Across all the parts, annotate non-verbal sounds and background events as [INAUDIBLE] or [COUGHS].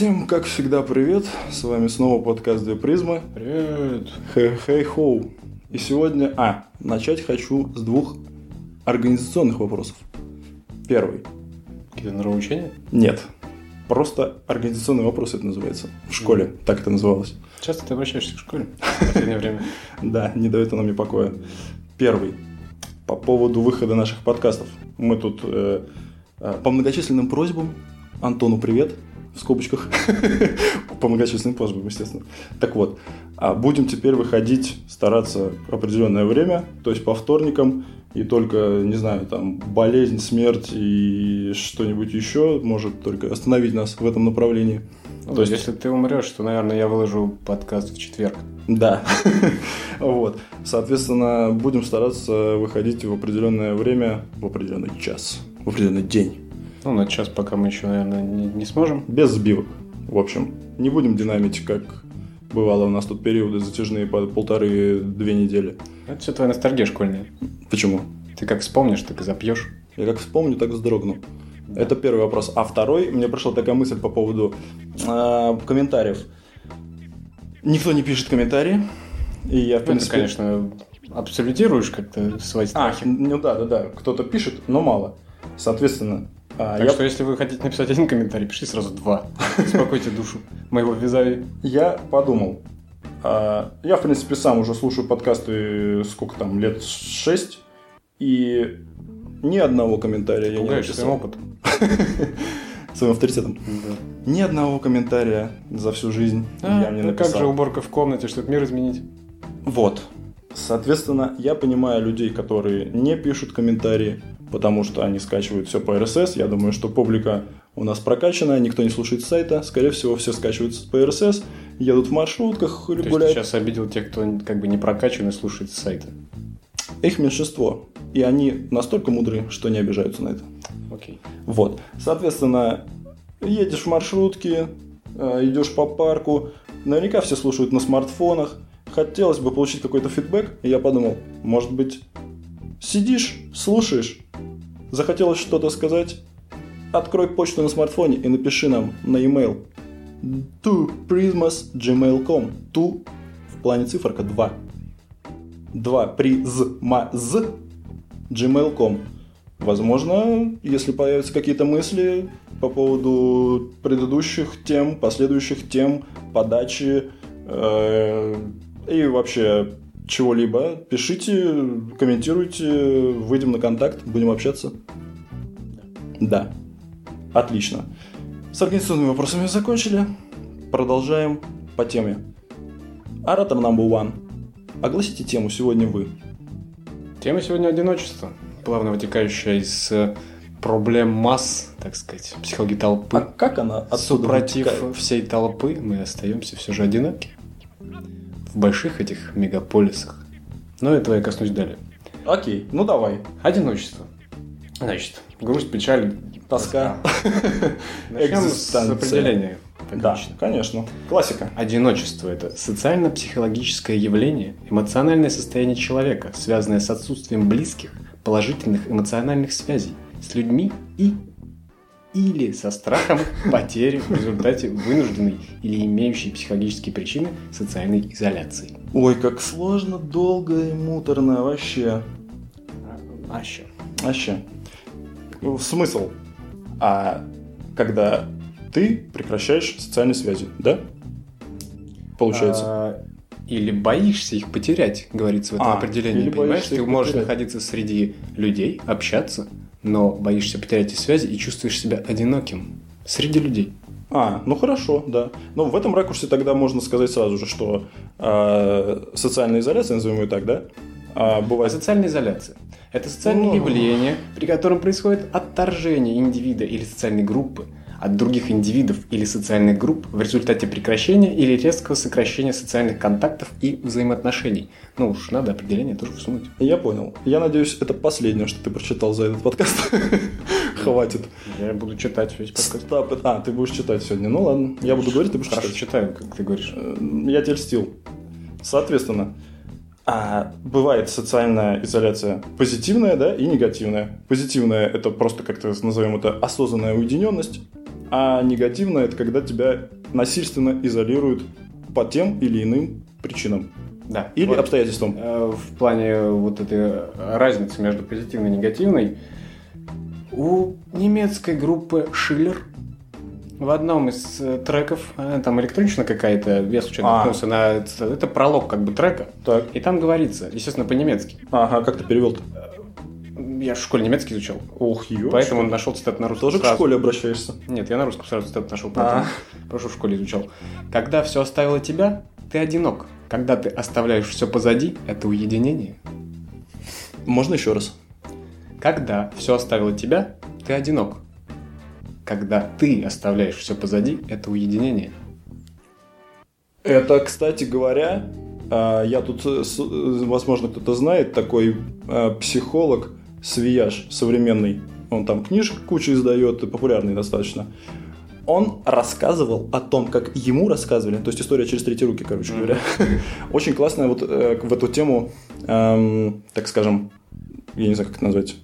Всем, как всегда, привет. С вами снова подкаст «Две призмы». Привет. Хей-хей-хоу. И сегодня... А, начать хочу с двух организационных вопросов. Первый. Какие-то нравоучения? Нет. Просто организационный вопрос это называется. В школе так это называлось. Часто ты обращаешься к школе в последнее время? [LAUGHS] Да, не дает она мне покоя. Первый. По поводу выхода наших подкастов. Мы тут э, э, по многочисленным просьбам Антону привет в скобочках, по многочисленным просьбам, естественно. Так вот, а будем теперь выходить, стараться определенное время, то есть по вторникам, и только, не знаю, там, болезнь, смерть и что-нибудь еще может только остановить нас в этом направлении. Ну, то есть, если ты умрешь, то, наверное, я выложу подкаст в четверг. Да. [LAUGHS] вот. Соответственно, будем стараться выходить в определенное время, в определенный час, в определенный день. Ну, на час пока мы еще, наверное, не, не сможем. Без сбивок. В общем, не будем динамить, как бывало у нас тут периоды затяжные по полторы-две недели. Это все твоя ностальгия школьная. Почему? Ты как вспомнишь, так и запьешь. Я как вспомню, так вздрогну. Да. Это первый вопрос. А второй, мне пришла такая мысль по поводу э, комментариев. Никто не пишет комментарии. И я, в принципе... Ты, конечно, абсолютируешь как-то свои страхи. А, ну да, да, да. Кто-то пишет, но мало. Соответственно, а, так я... что, если вы хотите написать один комментарий, пишите сразу два. [LAUGHS] Успокойте душу моего визави. Я подумал. А, я, в принципе, сам уже слушаю подкасты сколько там, лет шесть, и ни одного комментария я не написал. своим опытом. [LAUGHS] Своим авторитетом. Да. Ни одного комментария за всю жизнь а, я не ну написал. как же уборка в комнате, чтобы мир изменить? Вот. Соответственно, я понимаю людей, которые не пишут комментарии, потому что они скачивают все по RSS. Я думаю, что публика у нас прокачанная, никто не слушает сайта. Скорее всего, все скачиваются по RSS, едут в маршрутках, То гуляют. Есть ты сейчас обидел тех, кто как бы не прокачан и слушает сайты? Их меньшинство. И они настолько мудры, что не обижаются на это. Окей. Вот. Соответственно, едешь в маршрутке, э, идешь по парку, наверняка все слушают на смартфонах. Хотелось бы получить какой-то фидбэк, и я подумал, может быть, сидишь, слушаешь, Захотелось что-то сказать? Открой почту на смартфоне и напиши нам на e-mail. To prismas.gmail.com в плане циферка 2 2 prismaz gmail.com Возможно, если появятся какие-то мысли по поводу предыдущих тем, последующих тем, подачи э, и вообще чего-либо, пишите, комментируйте, выйдем на контакт, будем общаться. Да. Отлично. С организационными вопросами закончили. Продолжаем по теме. Оратор number one. Огласите тему сегодня вы. Тема сегодня одиночество, плавно вытекающая из э, проблем масс, так сказать, психологии толпы. А как она отсюда Супротив вытекает? всей толпы мы остаемся все же одиноки в больших этих мегаполисах. Но этого я коснусь далее. Окей, ну давай. Одиночество. Значит, грусть, печаль, тоска. [LAUGHS] Начнем с определения. Да, конечно. Классика. Одиночество – это социально-психологическое явление, эмоциональное состояние человека, связанное с отсутствием близких, положительных эмоциональных связей с людьми и или со страхом потери в результате вынужденной или имеющей психологические причины социальной изоляции. Ой, как сложно, долго и муторно вообще. Вообще. Вообще. Ну, смысл? А когда ты прекращаешь социальные связи, да? Получается. А, или боишься их потерять, говорится в этом а, определении. Понимаешь, ты можешь потерять. находиться среди людей, общаться, но боишься потерять эти связи и чувствуешь себя одиноким среди людей. А, ну хорошо, да. Но в этом ракурсе тогда можно сказать сразу же, что э, социальная изоляция, назовем ее так, да, э, бывает. А социальная изоляция – это социальное ну... явление, при котором происходит отторжение индивида или социальной группы от других индивидов или социальных групп в результате прекращения или резкого сокращения социальных контактов и взаимоотношений. Ну уж надо определение тоже всунуть. Я понял. Я надеюсь, это последнее, что ты прочитал за этот подкаст. [LAUGHS] Хватит. Я буду читать весь подкаст. А, ты будешь читать сегодня. Ну ладно, я буду говорить, ты будешь читать. Хорошо, читаю, как ты говоришь. Э, я тебя льстил. Соответственно, а бывает социальная изоляция позитивная, да, и негативная. Позитивная – это просто как-то назовем это осознанная уединенность, А негативное это когда тебя насильственно изолируют по тем или иным причинам. Да. Или Вот, обстоятельствам. э, В плане вот этой разницы между позитивной и негативной, у немецкой группы Шиллер в одном из э, треков, э, там электроничная какая-то, я случайно А. наткнулся на это, это пролог как бы трека, Так. и там говорится, естественно, по-немецки. Ага, как ты перевел-то? Я в школе немецкий изучал, Ох, ё. поэтому нашел цитат на русском Тоже к сразу. школе обращаешься? Нет, я на русском сразу цитат нашел, поэтому А. прошу в школе изучал. Когда все оставило тебя, ты одинок. Когда ты оставляешь все позади, это уединение. Можно еще раз? Когда все оставило тебя, ты одинок. Когда ты оставляешь все позади, это уединение. Это, кстати говоря, а, я тут, э, э, возможно, кто-то знает, такой э, психолог Свияж современный. Он там книжек кучу издает, популярный достаточно. Он рассказывал о том, как ему рассказывали, то есть история через третьи руки, короче говоря. [LAUGHS] Очень классная вот э, в эту тему, эм, так скажем, я не знаю, как это назвать.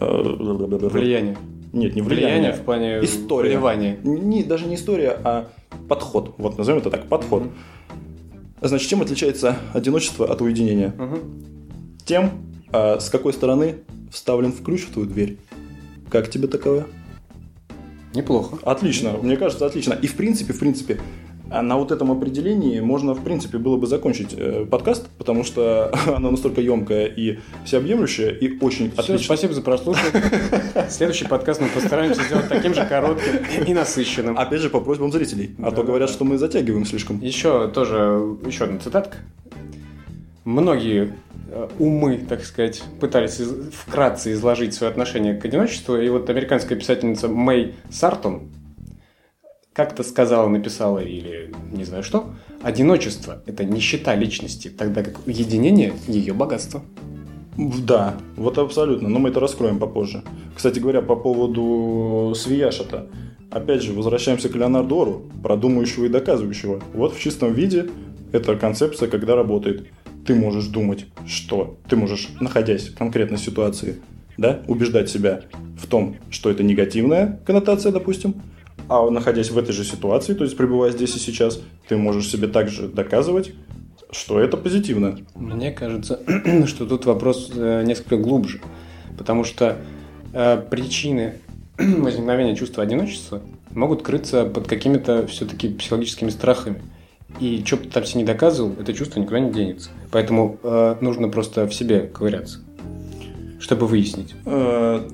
Э, Влияние. Нет, не Влияние влияние. в плане История. вливания. Не, даже не история, а подход. Вот назовем это так, подход. Значит, чем отличается одиночество от уединения? Тем, а, с какой стороны вставлен в ключ в твою дверь. Как тебе таковое? Неплохо. Отлично, мне кажется, отлично. И в принципе, в принципе, а на вот этом определении можно, в принципе, было бы закончить э, подкаст, потому что [LAUGHS] оно настолько емкое и всеобъемлющее, и очень Все, отлично. спасибо за прослушивание. [LAUGHS] Следующий подкаст мы постараемся сделать таким же коротким и насыщенным. Опять же, по просьбам зрителей. А то Да, говорят, да. что мы затягиваем слишком. Еще тоже, еще одна цитатка. Многие умы, так сказать, пытались вкратце изложить свое отношение к одиночеству, и вот американская писательница Мэй Сартон как-то сказала, написала или не знаю что, одиночество – это нищета личности, тогда как уединение – ее богатство. Да, вот абсолютно, но мы это раскроем попозже. Кстати говоря, по поводу Свияша-то, опять же, возвращаемся к Леонарду Ору, продумывающего и доказывающего. Вот в чистом виде эта концепция, когда работает. Ты можешь думать, что ты можешь, находясь в конкретной ситуации, да, убеждать себя в том, что это негативная коннотация, допустим, а находясь в этой же ситуации, то есть пребывая здесь и сейчас, ты можешь себе также доказывать, что это позитивно. Мне кажется, [CLEARS THROAT] что тут вопрос э, несколько глубже, потому что э, причины [CLEARS THROAT] возникновения чувства одиночества могут крыться под какими-то все-таки психологическими страхами. И что бы ты там себе не доказывал, это чувство никуда не денется. Поэтому э, нужно просто в себе ковыряться, чтобы выяснить. Э,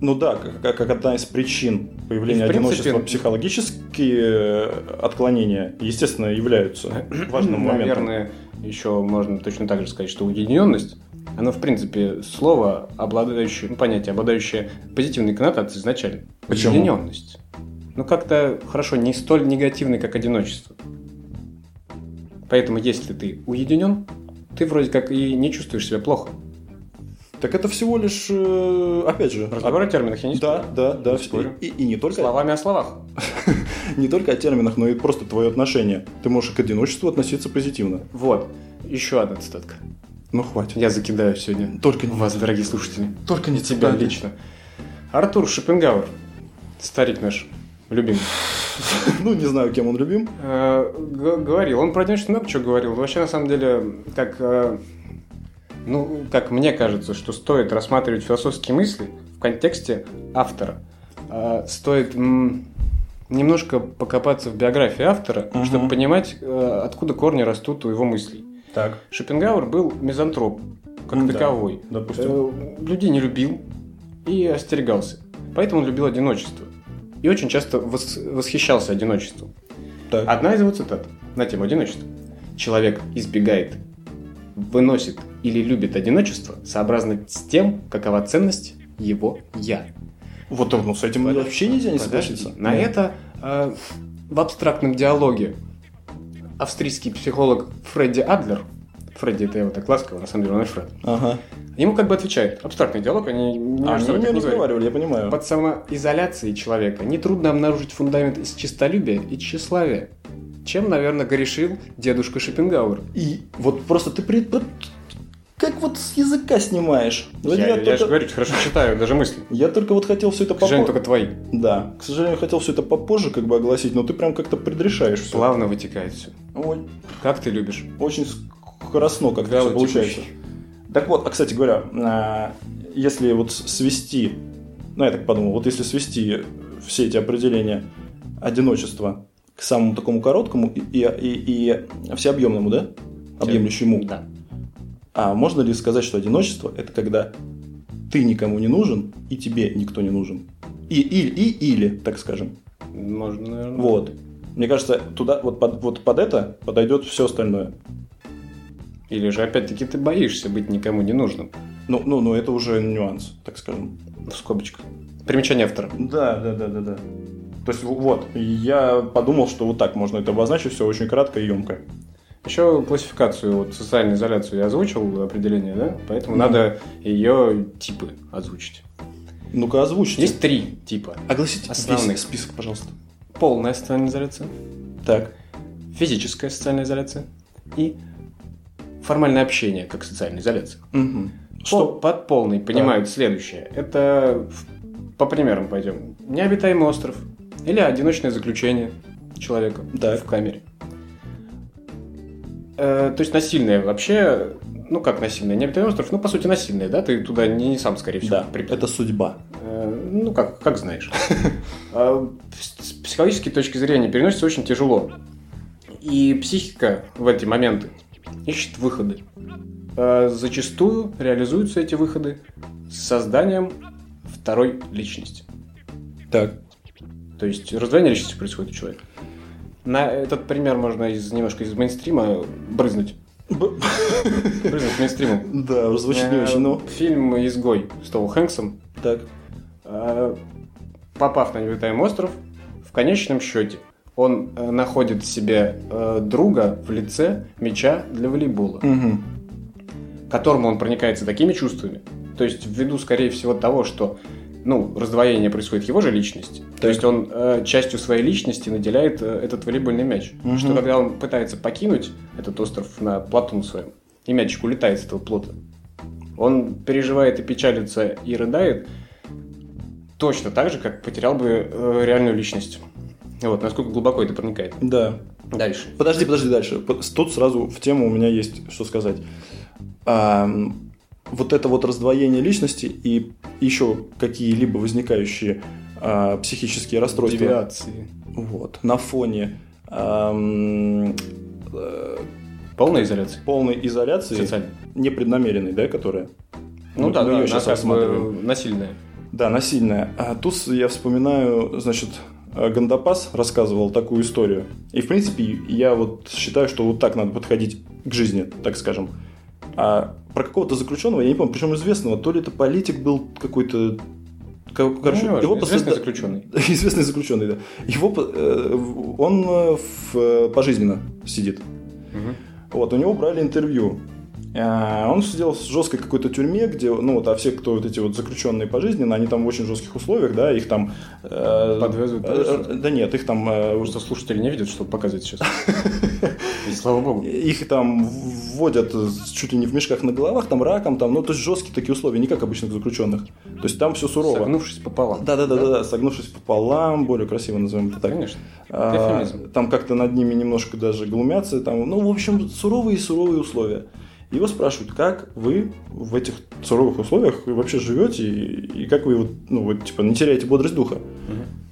Ну да, как, как- одна из причин появления И, в одиночества принципе- психологические э, отклонения, естественно, являются [CLEARS THROAT] важным моментом. Наверное, еще можно точно так же сказать, что уединенность, оно, в принципе, слово, обладающее, ну, понятие, обладающее позитивной коннотацией изначально. Почему? Уединенность. Ну, как-то, хорошо, не столь негативный, как одиночество. Поэтому, если ты уединен, ты вроде как и не чувствуешь себя плохо. Так это всего лишь, э, опять же, Разговор о терминах я не да, спорю. да, да, Не спорю. и, и не только Словами о словах. [LAUGHS] не только о терминах, но и просто твое отношение. Ты можешь к одиночеству относиться позитивно. Вот. Еще одна цитатка. Ну хватит. Я закидаю сегодня Только не вас, дорогие слушатели. Только не Тебя цитаты. лично. Артур Шопенгауэр, старик наш, любимый, [LAUGHS] Ну не знаю, кем он любим. э, говорил, он про одиночество много чего говорил. Вообще, на самом деле, как, э, ну, как мне кажется, что стоит рассматривать философские мысли в контексте автора. Э, Стоит немножко покопаться в биографии автора, Мгм. чтобы понимать, откуда корни растут у его мыслей. Так. Шопенгауэр был мизантроп, как Да, таковой. допустим. Людей не любил и остерегался. Поэтому он любил одиночество. И очень часто вос- восхищался одиночеством. Так. Одна из его цитат на тему одиночества. Человек избегает, выносит или любит одиночество сообразно с тем, какова ценность его «я». Вот ну, с этим Подожди, вообще нельзя не Подожди. согласиться. На Нет. это э, в абстрактном диалоге австрийский психолог Фредди Адлер, Фредди это я его так ласково, на самом деле он Альфред, Ага. Ему как бы отвечает, абстрактный диалог, они не А, они не разговаривали, я понимаю. Под самоизоляцией человека нетрудно обнаружить фундамент из честолюбия и тщеславия, чем, наверное, грешил дедушка Шопенгауэр. И вот просто ты вот как вот с языка снимаешь. Вот Я, я только- же говорю, хорошо читаю, даже мысли. я только вот хотел все это К сожалению, попозже. только твои. Да, к сожалению, хотел все это попозже как бы огласить, но ты прям как-то предрешаешь все. Плавно вытекает все. Ой, Как ты любишь? очень скоростно как-то все получается. текущий. Так вот, а кстати говоря, а, если вот свести, ну я так подумал, вот если свести все эти определения одиночества к самому такому короткому и, и, и, и всеобъемному, да? Объемлющему. Да. А можно ли сказать, что одиночество это когда ты никому не нужен и тебе никто не нужен? И, и, и или, так скажем. Можно, наверное. Вот. Мне кажется, туда вот под, вот под это подойдет все остальное. Или же, опять-таки, ты боишься быть никому не нужным. Ну, ну, ну, это уже нюанс, так скажем. В скобочках. Примечание автора. Да, да, да, да, да. То есть вот, я подумал, что вот так можно это обозначить, все очень кратко и емко. Еще классификацию, вот социальную изоляцию я озвучил, определение, да? Поэтому Да. надо ее типы озвучить. Ну-ка, озвучите. Есть три типа. Огласите основных. список, пожалуйста. Полная социальная изоляция, Так. физическая социальная изоляция и формальное общение как социальная изоляция. Мгм. Что Что? под полной понимают следующее. Это по примерам пойдем. Необитаемый остров или одиночное заключение человека Так. в камере. Э, то есть насильное вообще, ну как насильное, необитаемый остров, ну по сути насильное, да, ты туда не, не сам, скорее всего, Да, приплыл. это судьба. Э, Ну, как, как знаешь. А, С психологической точки зрения переносится очень тяжело. И психика в эти моменты ищет выходы. А Зачастую реализуются эти выходы с созданием второй личности. Так. То есть раздвоение личности происходит у человека. На этот пример можно из, немножко из мейнстрима брызнуть. [LAUGHS] Брызнуть мейнстримом. Да, звучит не Э, очень, но... Фильм «Изгой» с Том Хэнксом Так. Э, попав на необитаемый остров, в конечном счете он э, находит себе э, друга в лице мяча для волейбола, Мгм. которому он проникается такими чувствами. То есть ввиду, скорее всего, того, что ну, раздвоение происходит его же личности. То Так. есть он э, частью своей личности наделяет э, этот волейбольный мяч. Мгм. Что когда он пытается покинуть этот остров на плоту своем, и мячик улетает с этого плота, он переживает и печалится и рыдает точно так же, как потерял бы э, реальную личность. Вот, насколько глубоко это проникает. Да. Дальше. Подожди, подожди дальше. Тут сразу в тему у меня есть что сказать. Ам, вот это вот раздвоение личности и еще какие-либо возникающие а, психические расстройства. Девиации. Вот. На фоне ам, э, Полная изоляция. полной изоляции, Социальная. непреднамеренной, да, которая? Ну, да, мы да, как рассматриваем. бы насильная. Да, насильная. А тут я вспоминаю, значит, Гандапас рассказывал такую историю. И, в принципе, я вот считаю, что вот так надо подходить к жизни, так скажем. А про какого-то заключенного, я не помню, причем известного, то ли это политик был какой-то... ко- Короче, Ну, его известный посада- заключенный. [LAUGHS] Известный заключенный, да. Его, э, он э, в, э, пожизненно сидит. Вот, у него брали интервью. А, Он сидел в жесткой какой-то тюрьме, где, ну вот, а все, кто вот эти вот заключенные пожизненно, они там в очень жестких условиях, да, их там... э, Подвязывают, да, э? Да нет, их там... э, Просто слушатели не видят, что показывает сейчас. [LAUGHS] И слава богу. Их там вводят чуть ли не в мешках на головах, там раком, там, ну, то есть жесткие такие условия, не как обычных заключенных. То есть там все сурово. Согнувшись пополам. Да, да, да, да, да, согнувшись пополам, более красиво назовем это так. Конечно. А, там как-то над ними немножко даже глумятся. Там, ну, в общем, суровые-суровые условия. Его спрашивают, как вы в этих суровых условиях вообще живете и, и как вы вот, ну, вот, типа, не теряете бодрость духа.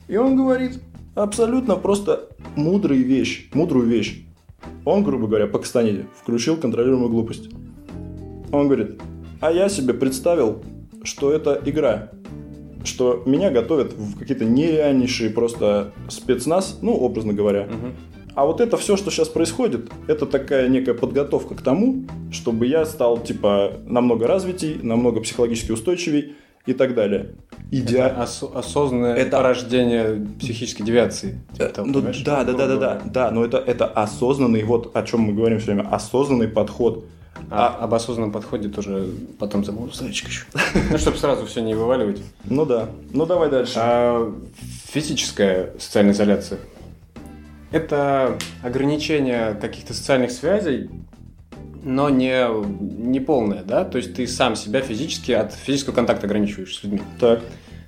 И он говорит абсолютно просто мудрую вещь, мудрую вещь. Он, грубо говоря, по Кастанеде включил контролируемую глупость. Он говорит, а я себе представил, что это игра, что меня готовят в какие-то нереальнейшие просто спецназ, ну, образно говоря. Мгм. А вот это все, что сейчас происходит, это такая некая подготовка к тому, чтобы я стал, типа, намного развитей, намного психологически устойчивей и так далее. Идеа... Это осо- осознанное Это- порождение психической девиации. Типа Э, того, ну, да, да, да, да, да, да, но это, это осознанный, вот о чем мы говорим все время, осознанный подход. А об осознанном подходе тоже потом забуду. Зайчик еще. [LAUGHS] Ну, чтобы сразу все не вываливать. Ну да, ну давай дальше. А физическая социальная изоляция – это ограничение каких-то социальных связей но не, не полная, да? То есть ты сам себя физически от физического контакта ограничиваешь с людьми. Так.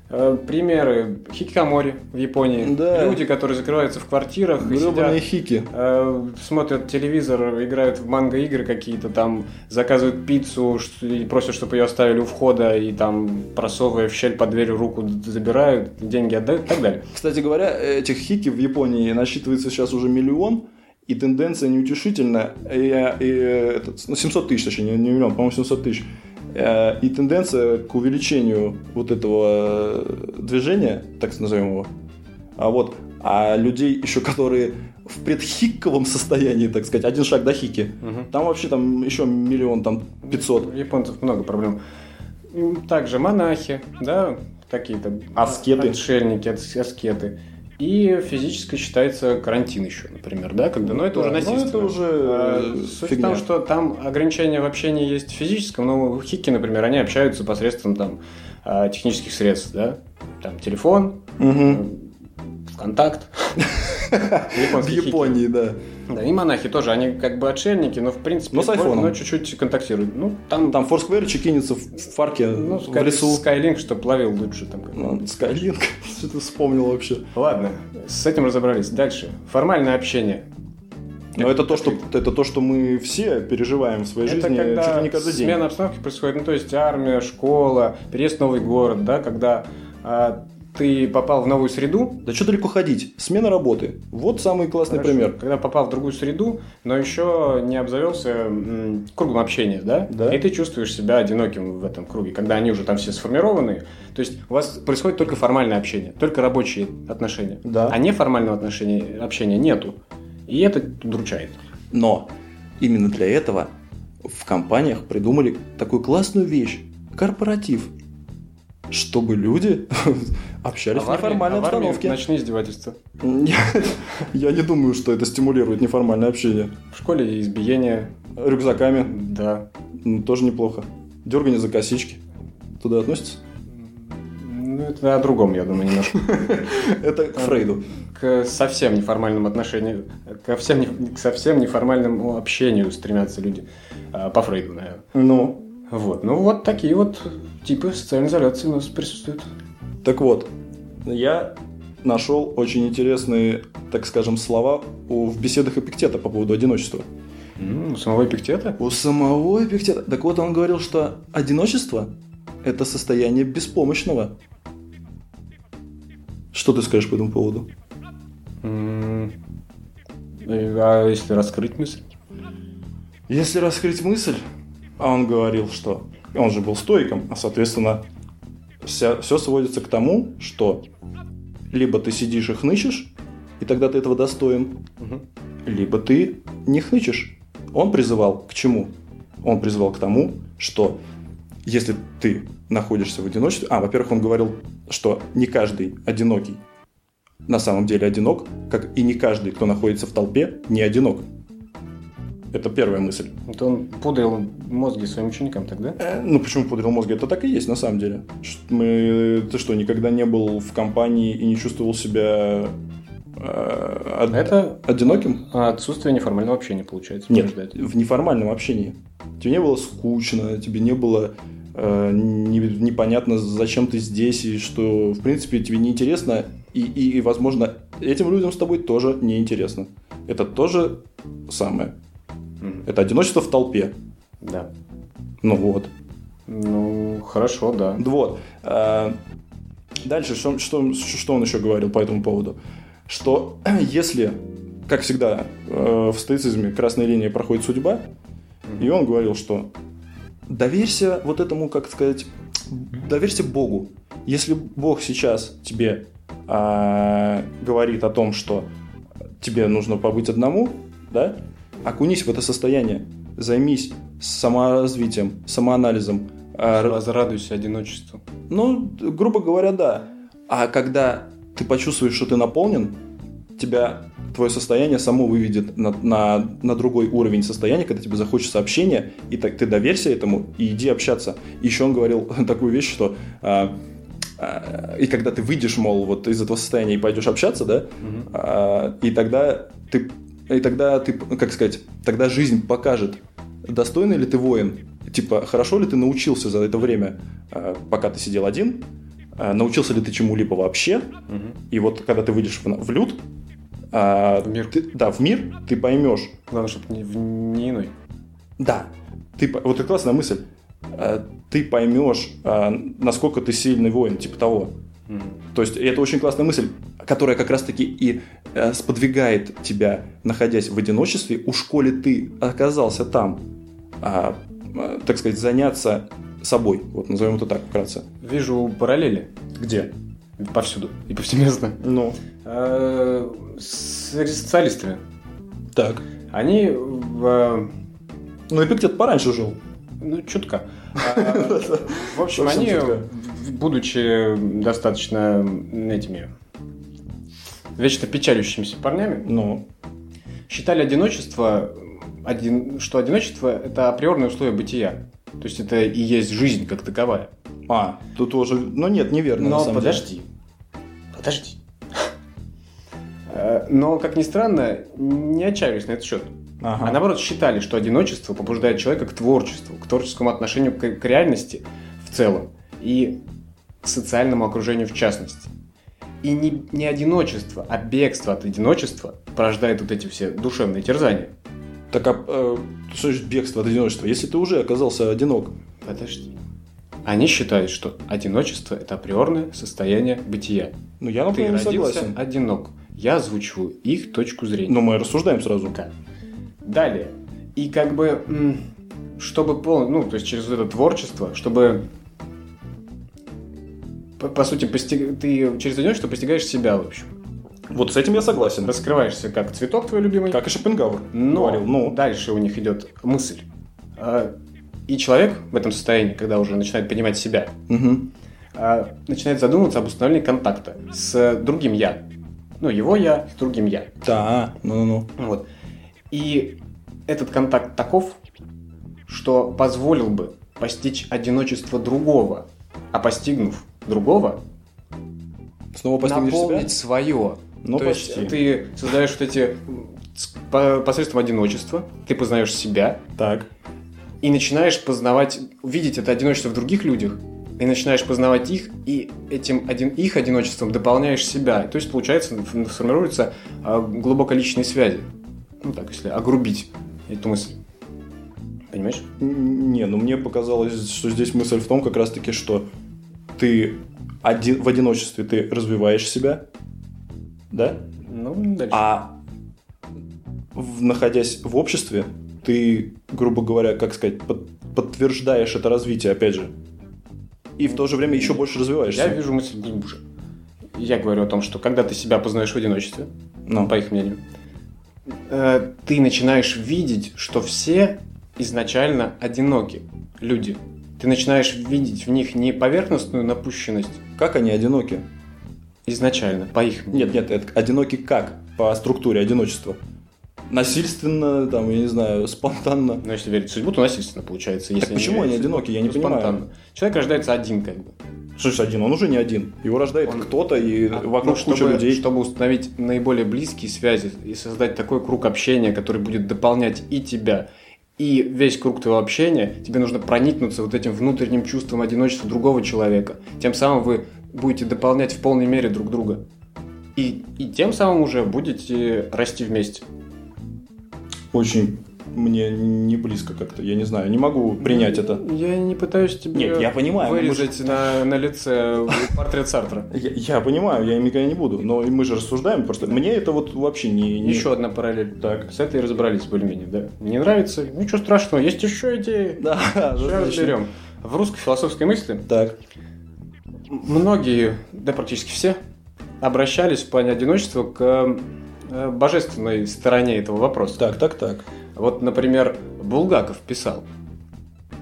Э, Примеры. Хикикомори в Японии. Да. Люди, которые закрываются в квартирах и Гребаные сидят, хики. э, смотрят телевизор, играют в манго-игры какие-то, там заказывают пиццу и просят, чтобы ее оставили у входа, и там, просовывая в щель под дверью руку, забирают, деньги отдают и так далее. Кстати говоря, этих хики в Японии насчитывается сейчас уже миллион, и тенденция неутешительная. И, и, этот, ну, 700 тысяч, точнее, не, не миллион, по-моему, 700 тысяч. Э, И тенденция к увеличению вот этого э, движения, так назовем его. А вот, а людей еще, которые в предхикковом состоянии, так сказать, один шаг до хики, там вообще там еще миллион, там 500. У японцев много проблем. Также монахи, да, какие-то Аскеты. отшельники, ас- аскеты. И физически считается карантин еще, например, да, когда, но это Да, уже ну, насильственно. это уже, А, э, Суть фигня. в том, что там ограничения в общении есть физическом, но хики, например, они общаются посредством там а, технических средств, да, там телефон, Мгм. ВКонтакт. [LAUGHS] [LAUGHS] В. Японии, да. Да, и монахи тоже, они как бы отшельники, но в принципе, Но с айфоном. но чуть-чуть контактируют. Ну, там, Там Форсквер чекинется в парке ну, в лесу. Skylink, чтоб ловил лучше там. Ну, Скайлинг, что ты вспомнил вообще? Ладно, с этим разобрались. Дальше. Формальное общение. Но это то, что это то, что мы все переживаем в своей Это жизни когда чуть ли не каждый день. смена обстановки происходит, ну то есть армия, школа, переезд в новый город, да, когда а, ты попал в новую среду, Да что далеко ходить? Смена работы. Вот самый классный Хорошо. пример. Когда попал в другую среду, но еще не обзавелся м, кругом общения, да? Да. И ты чувствуешь себя одиноким в этом круге, когда они уже там все сформированы. То есть у вас происходит только формальное общение, только рабочие отношения. Да. А неформального отношения, общения нету. И это удручает. Но именно для этого в компаниях придумали такую классную вещь – корпоратив. Чтобы люди [LAUGHS] общались в А в армии- неформальной а в обстановке. Ночные издевательства. Я, [LAUGHS] я не думаю, что это стимулирует неформальное общение. В школе избиение, Рюкзаками да. ну, тоже неплохо. Дергание за косички. Туда относится? Ну, это о другом, я думаю, немножко. [LAUGHS] Это к Фрейду. К совсем неформальным отношениям, ко всем, к совсем неформальному общению стремятся люди. А, По Фрейду, наверное. Ну, Вот, ну вот такие вот типы социальной изоляции у нас присутствуют. Так вот, я нашел очень интересные, так скажем, слова у- в беседах Эпиктета по поводу одиночества. М, У самого Эпиктета? У самого Эпиктета. Так вот, он говорил, что одиночество – это состояние беспомощного. Что ты скажешь по этому поводу? М, А если раскрыть мысль? Если раскрыть мысль, а он говорил, что он же был стоиком, а соответственно все сводится к тому, что либо ты сидишь и хнычешь, и тогда ты этого достоин, либо ты не хнычешь. Он призывал к чему? Он призывал к тому, что если ты находишься в одиночестве... А, во-первых, он говорил, что не каждый одинокий на самом деле одинок, как и не каждый, кто находится в толпе, не одинок. Это первая мысль. Это он пудрил мозги своим ученикам тогда? Э, Ну, почему пудрил мозги? Это так и есть, на самом деле. Мы... Ты что, никогда не был в компании и не чувствовал себя э, од- Это одиноким? отсутствие неформального общения, получается. Нет, в неформальном общении. Тебе не было скучно, тебе не было э, не- непонятно, зачем ты здесь, и что, в принципе, тебе неинтересно, и, и, и, возможно, этим людям с тобой тоже неинтересно. Это тоже самое. Мгм. Это одиночество в толпе. Да. Ну вот. Ну, хорошо, да. Вот. А, Дальше, что, что, что он еще говорил по этому поводу? Что [CLEARS THROAT] если, как всегда, э, в стоицизме красной линии проходит судьба, и он говорил, что доверься вот этому, как сказать, доверься Богу. Если Бог сейчас тебе а, говорит о том, что тебе нужно побыть одному, да, окунись в это состояние, займись саморазвитием, самоанализом, а, Возрадуйся одиночеству. ну, грубо говоря, да. А когда ты почувствуешь, что ты наполнен, тебя твое состояние само выведет на, на, на другой уровень состояния, когда тебе захочется общения, и так ты доверься этому и иди общаться. Еще он говорил [LAUGHS] такую вещь, что а, а, и когда ты выйдешь, мол, вот из этого состояния и пойдешь общаться, да, а, и тогда ты и тогда ты, как сказать, тогда жизнь покажет, достойный ли ты воин? Типа, хорошо ли ты научился за это время, э, пока ты сидел один? Э, научился ли ты чему-либо вообще? Мгм. И вот когда ты выйдешь в, в люд, а, В мир. ты- да, в мир, ты поймешь. Главное, чтобы не, в- не иной. Да. Ты, вот это классная мысль. А, ты поймешь, а, насколько ты сильный воин, типа того. Мгм. То есть это очень классная мысль, которая как раз-таки и э, сподвигает тебя, находясь в одиночестве, у школе ты оказался там, а, а, так сказать, заняться собой. Вот назовем это так вкратце. Вижу параллели Где? повсюду и повсеместно. Ну, Э, С социалистами. так. Они в... Ну, Эпиктет пораньше жил. Ну, чутка. [LAUGHS] А, В общем, они, будучи достаточно этими вечно печалющимися парнями, Ну, считали одиночество, один, что одиночество – это априорное условие бытия. То есть это и есть жизнь как таковая. а, тут тоже... Ну, нет, неверно, Но самом деле. подожди. Подожди. Э, Но, как ни странно, не отчаялись на этот счет. Ага. А наоборот считали, что одиночество побуждает человека к творчеству, к творческому отношению к, к реальности в целом и к социальному окружению в частности. И не, не одиночество, а бегство от одиночества порождает вот эти все душевные терзания. Так, а э, что значит бегство от одиночества? Если ты уже оказался одинок, Подожди. Они считают, что одиночество – это априорное состояние бытия. ну, я, Ты например, не родился согласен. одинок. Я озвучиваю их точку зрения. Но мы рассуждаем сразу. Да. Далее. И как бы, чтобы пол, ну, то есть через это творчество, чтобы по, по сути, постиг... ты через одиночество постигаешь себя, в общем. Вот с этим я согласен. Раскрываешься как цветок твой любимый. Как и Шопенгауэр Но говорил. Ну, дальше у них идет мысль. А, И человек в этом состоянии, когда уже начинает понимать себя, а, начинает задумываться об установлении контакта с другим я. Ну, его я с другим я. Да, ну-ну-ну. Вот. И этот контакт таков, что позволил бы постичь одиночество другого, а постигнув другого, Снова постигнешь наполнить себя? свое. Ну, То почти. есть ты создаешь вот эти посредством одиночества, ты познаешь себя Так. и начинаешь познавать, видеть это одиночество в других людях, и начинаешь познавать их, и этим один, их одиночеством дополняешь себя. То есть, получается, формируются а, глубоко личные связи. Ну так, если огрубить эту мысль. Понимаешь? Не, ну мне показалось, что здесь мысль в том как раз-таки, что ты один, в одиночестве ты развиваешь себя, да? Ну, дальше. А в- находясь в обществе, ты, грубо говоря, как сказать, под- подтверждаешь это развитие, опять же. И в то же время еще больше развиваешься. Я вижу мысль глубже. Я говорю о том, что когда ты себя познаешь в одиночестве, Ну, по их мнению, э, ты начинаешь видеть, что все изначально одиноки люди. Ты начинаешь видеть в них не поверхностную напущенность как они одиноки? изначально, по их мнению. Нет, нет, это одиноки как? По структуре одиночества. Насильственно, там, я не знаю, спонтанно. Но если верить в судьбу, то насильственно получается. Если почему они в судьбу, одиноки? Я не понимаю. спонтанно. Человек рождается один, как бы. Что ж один? Он уже не один. Его рождает Он- кто-то, и А, вокруг ну, куча чтобы, людей. Чтобы установить наиболее близкие связи и создать такой круг общения, который будет дополнять и тебя, и весь круг твоего общения, тебе нужно проникнуться вот этим внутренним чувством одиночества другого человека. Тем самым вы будете дополнять в полной мере друг друга. И, и тем самым уже будете расти вместе. Очень мне не близко как-то. Я не знаю, не могу принять это. Я не пытаюсь тебе Нет, я понимаю, вырезать на, на лице портрет Сартра. [LAUGHS] Я, я понимаю, я им никогда не буду, но мы же рассуждаем, просто мне это вот вообще не... не- Еще одна параллель. Так. С этой разобрались более-менее, да? Не нравится? Ничего страшного, есть еще идеи. Да, Сейчас отлично. разберем. В русской философской мысли Так, многие, да практически все, обращались в плане одиночества к э, божественной стороне этого вопроса. так, так, так. Вот, например, Булгаков писал.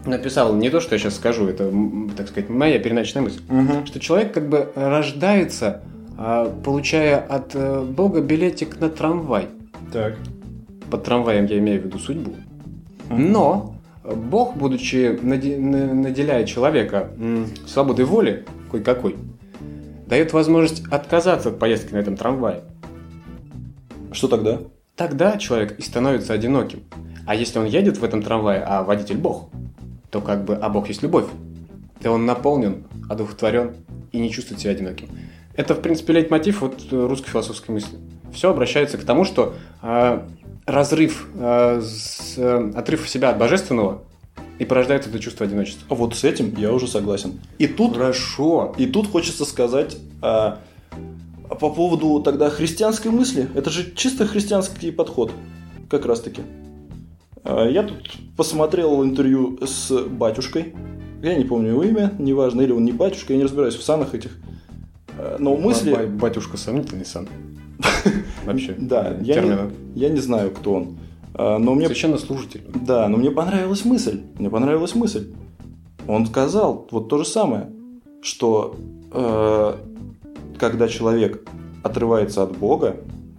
Написал не то, что я сейчас скажу, это, так сказать, моя переначная мысль. Что человек как бы рождается, а, получая от э, Бога билетик на трамвай. Так. Под трамваем я имею в виду судьбу. Но Бог, будучи наде- на- наделяя человека свободой воли, кой-какой, дает возможность отказаться от поездки на этом трамвае. Что тогда? Тогда человек и становится одиноким. А если он едет в этом трамвае, а водитель Бог, то как бы, а Бог есть любовь. То он наполнен, одухотворен и не чувствует себя одиноким. Это, в принципе, лейтмотив вот русской философской мысли. Все обращается к тому, что э, разрыв, э, с, э, отрыв себя от божественного и порождает это чувство одиночества. Вот с этим я уже согласен. И тут, Хорошо. и тут хочется сказать а, по поводу тогда христианской мысли. Это же чисто христианский подход, как раз таки. А, я тут посмотрел интервью с батюшкой. Я не помню его имя, неважно, или он не батюшка, я не разбираюсь в санах этих. А, Но мысли... Ба- Батюшка сомнительный сан. [LAUGHS] Вообще. Да, я не, я не знаю, кто он. Но мне Священнослужитель. Да, но мне понравилась мысль. Мне понравилась мысль. Он сказал вот то же самое, что э, когда человек отрывается от Бога,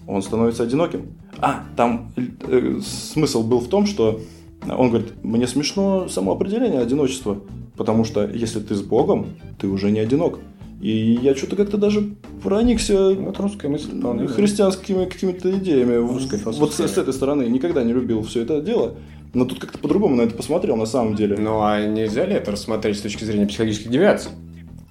он становится одиноким. А, там э, смысл был в том, что он говорит, мне смешно само определение одиночества, потому что если ты с Богом, ты уже не одинок. И я что-то как-то даже проникся Вот русская мысль вполне. христианскими какими-то идеями. Русской вот с, с этой стороны никогда не любил все это дело. Но тут как-то по-другому на это посмотрел на самом деле. Ну а нельзя ли это рассмотреть с точки зрения психологических девиаций?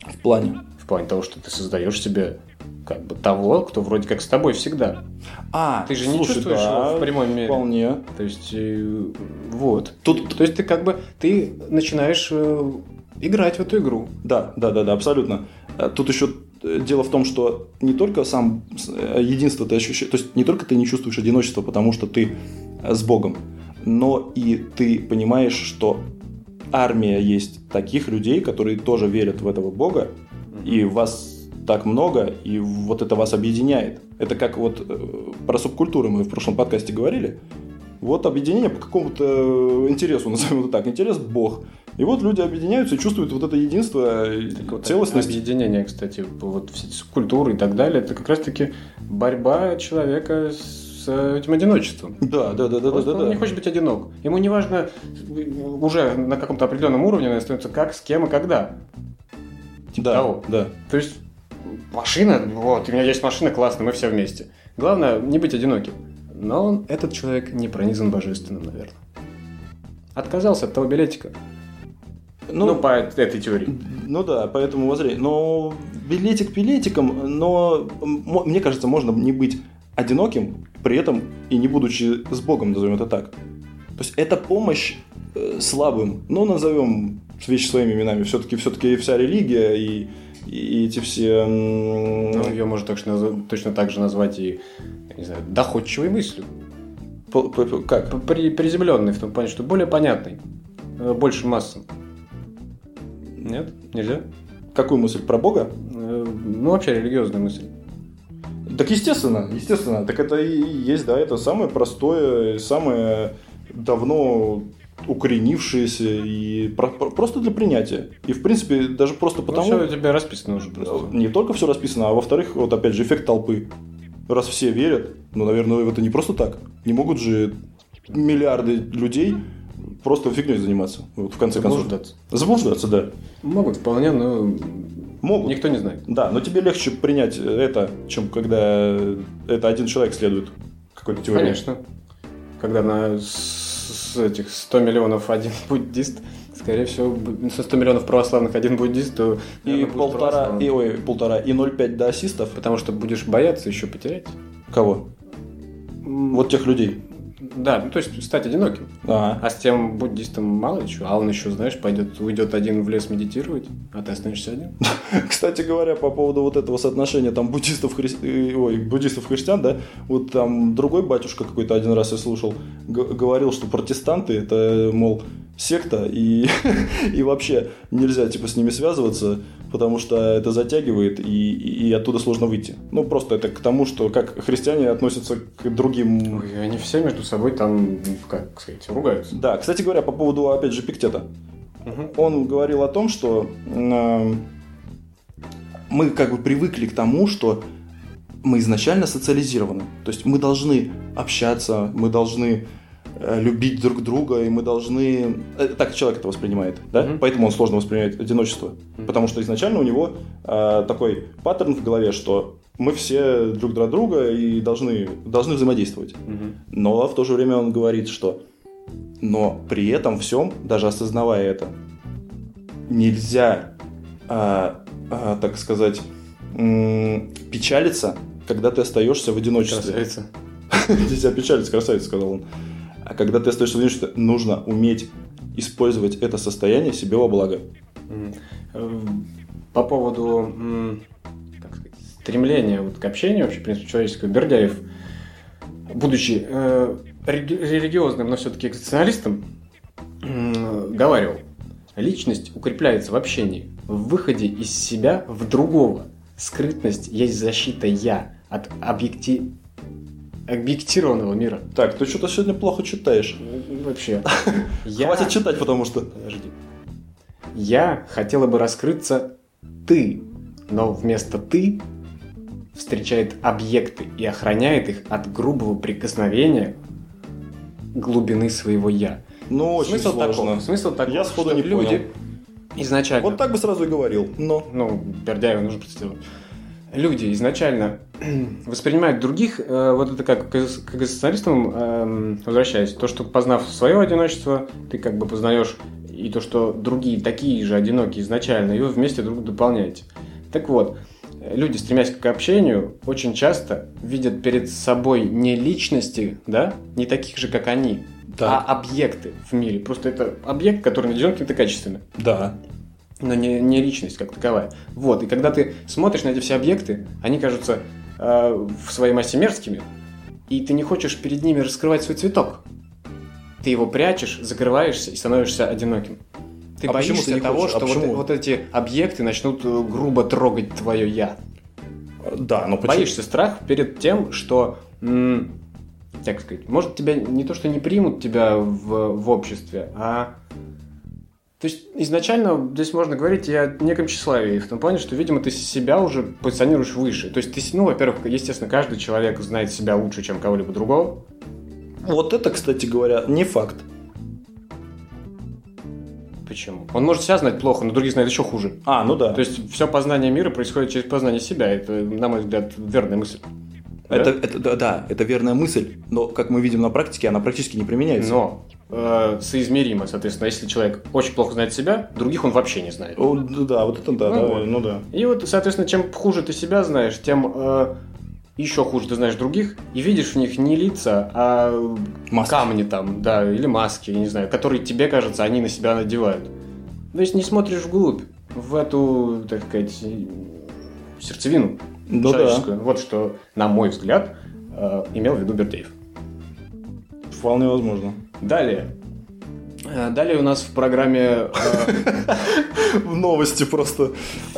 В плане. В плане того, что ты создаешь себе как бы того, кто вроде как с тобой всегда. А, Ты же не слушай, чувствуешь да, его в прямой мере. Вполне. То есть, э, вот. Тут, То есть ты как бы, ты начинаешь э, играть в эту игру. да, да, да, да, абсолютно. А Тут еще э, дело в том, что не только сам э, единство ты ощущаешь, то есть не только ты не чувствуешь одиночество, потому что ты э, с Богом, но и ты понимаешь, что армия есть таких людей, которые тоже верят в этого Бога, и вас так много, и вот это вас объединяет. Это как вот э, про субкультуры мы в прошлом подкасте говорили. Вот объединение по какому-то интересу, [LAUGHS] назовем это так, интерес Бог. И вот люди объединяются и чувствуют вот это единство, Так вот, целостность. Объединение, кстати, вот все эти субкультуры и так далее, это как раз-таки борьба человека с э, этим одиночеством. Да, да, да, да, да, Просто да, он не да. хочет быть одинок. Ему не важно уже на каком-то определенном уровне он остается как, с кем и когда. Типа Да, того. да. То есть машина, вот, у меня есть машина, классно, мы все вместе. Главное не быть одиноким. Но он, этот человек не пронизан божественным, наверное. Отказался от того билетика. Ну, Ну, по этой теории. Ну да, поэтому воззрение. Но билетик билетиком, но мне кажется, можно не быть одиноким, при этом и не будучи с Богом, назовем это так. То есть это помощь слабым, ну назовем вещи своими именами. Все-таки все-таки вся религия и, и эти все... Ну, ее можно точно, точно так же назвать и, не знаю, доходчивой мыслью. по- по- как? При, приземленной в том плане, что более понятной. э, Больше массам. Нет? Нельзя? Какую мысль про Бога? Э, Ну, вообще религиозная мысль. Так естественно, естественно. Так это и есть, да, это самое простое, самое давно укоренившееся и про- про- просто для принятия. И в принципе даже просто потому... Потому... Ну, все у тебя расписано уже просто. Не только все расписано, а во-вторых, вот опять же, эффект толпы. Раз все верят, ну, наверное, это не просто так. Не могут же миллиарды людей просто фигней заниматься. Вот в конце концов. Заблуждаться. Заблуждаться, да. Могут вполне, но Могут. никто не знает. Да, но тебе легче принять это, чем когда это один человек следует какой-то теории. Конечно. Когда на с этих 100 миллионов один [LAUGHS] буддист, скорее всего, бу- со 100 миллионов православных один буддист, то И полтора, и, ой, полтора, и 0,5 до ассистов. Потому что будешь бояться еще потерять. Кого? Вот тех людей. Да, ну то есть стать одиноким. А, А с тем буддистом мало ли чего. А он еще, знаешь, пойдет, уйдет один в лес медитировать, а ты останешься один. [LAUGHS] Кстати говоря, по поводу вот этого соотношения там буддистов, хри- э, ой, буддистов христиан, да, вот там другой батюшка какой-то один раз я слушал, говорил, что протестанты это, мол, секта, и, [LAUGHS] и вообще нельзя типа с ними связываться, потому что это затягивает, и, и оттуда сложно выйти. Ну, просто это к тому, что как христиане относятся к другим... Ой, они все между собой там, как сказать, ругаются. Да, кстати говоря, по поводу, опять же, Пиктета. он говорил о том, что э, мы как бы привыкли к тому, что мы изначально социализированы. То есть мы должны общаться, мы должны любить друг друга, и мы должны... э, так человек это воспринимает, да? Мгм. Поэтому он сложно воспринимает одиночество. Мгм. Потому что изначально у него э, такой паттерн в голове, что мы все друг для друга и должны, должны взаимодействовать. Мгм. Но в то же время он говорит, что Но при этом всем, даже осознавая это, нельзя, а, а, так сказать, м, печалиться, когда ты остаешься в одиночестве. Красавица. [LAUGHS] Нельзя печалиться, красавица, сказал он. А когда ты остаешься в одиночестве, нужно уметь использовать это состояние себе во благо. Э, По поводу м, как сказать, стремления вот к общению вообще, в принципе, человеческого, Бердяев, будучи э, рели- религиозным, но все-таки экзистенциалистом, м, говаривал, личность укрепляется в общении, в выходе из себя в другого. Скрытность есть защита «я» от объекти... объектированного мира. Так, ты что-то сегодня плохо читаешь. Вообще. [LAUGHS] Я... Хватит читать, потому что... Подожди. Я хотела бы раскрыться ты, но вместо ты встречает объекты и охраняет их от грубого прикосновения глубины своего я. Ну, очень смысл сложно. такой, смысл такой, Я сходу не люди понял. изначально, Вот так бы сразу и говорил. Но. ну, Бердяева нужно представить. Люди изначально [CLEARS THROAT] воспринимают других, э, вот это как к экзистенциалистам эм, возвращаясь, то, что познав свое одиночество, ты как бы познаешь и то, что другие такие же одинокие изначально, и вы вместе друг друга дополняете. Так вот, люди, стремясь к общению, очень часто видят перед собой не личности, да, не таких же, как они, Так. а объекты в мире. Просто это объект, который наделен какими-то качествами Да. Но не, не личность как таковая. Вот, и когда ты смотришь на эти все объекты, они кажутся э, в своей массе мерзкими, и ты не хочешь перед ними раскрывать свой цветок. Ты его прячешь, закрываешься и становишься одиноким. Ты А почему боишься ты того, хочешь? А что вот, почему? вот эти объекты начнут э, грубо трогать твое я. Да, но почему? Боишься страх перед тем, что, м, как сказать, может тебя не то, что не примут тебя в, в обществе, а то есть изначально здесь можно говорить и о неком тщеславии, в том плане, что, видимо, ты себя уже позиционируешь выше. То есть ты, ну, во-первых, естественно, каждый человек знает себя лучше, чем кого-либо другого. Вот это, кстати говоря, не факт. Почему? Он может себя знать плохо, но других знает еще хуже. А, ну да. То есть все познание мира происходит через познание себя. Это, на мой взгляд, верная мысль. Это, это, да, да, это верная мысль, но, как мы видим на практике, она практически не применяется. Но э, соизмеримо, соответственно, если человек очень плохо знает себя, других он вообще не знает. О, да, да, вот это да, Ну да, вот. ну да. И вот, соответственно, чем хуже ты себя знаешь, тем э, еще хуже ты знаешь других, и видишь в них не лица, а Маски. камни там, да, или маски, я не знаю, которые тебе кажется, они на себя надевают. То есть не смотришь вглубь, в эту, так сказать, сердцевину Ну да, человеческую. Вот что, на мой взгляд, э, имел в виду Бердеев. вполне возможно. Далее. Э, Далее у нас в программе э, [LAUGHS] В новости просто.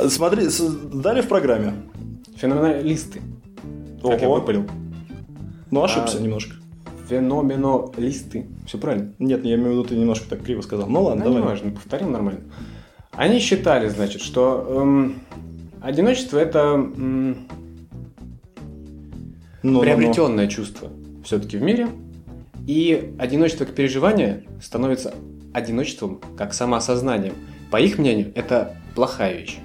Смотри, далее в программе. феноменалисты. Как я выпалил. Ну, ошибся А. немножко. Феноменалисты. Все правильно? Нет, я имею в виду, ты немножко так криво сказал. Ну ладно, Ну, не давай. важно, повторим нормально. Они считали, значит, что эм, одиночество это м, Ну, ну, ну. приобретенное чувство все-таки в мире. И одиночество как переживание становится одиночеством как самоосознанием. По их мнению, это плохая вещь.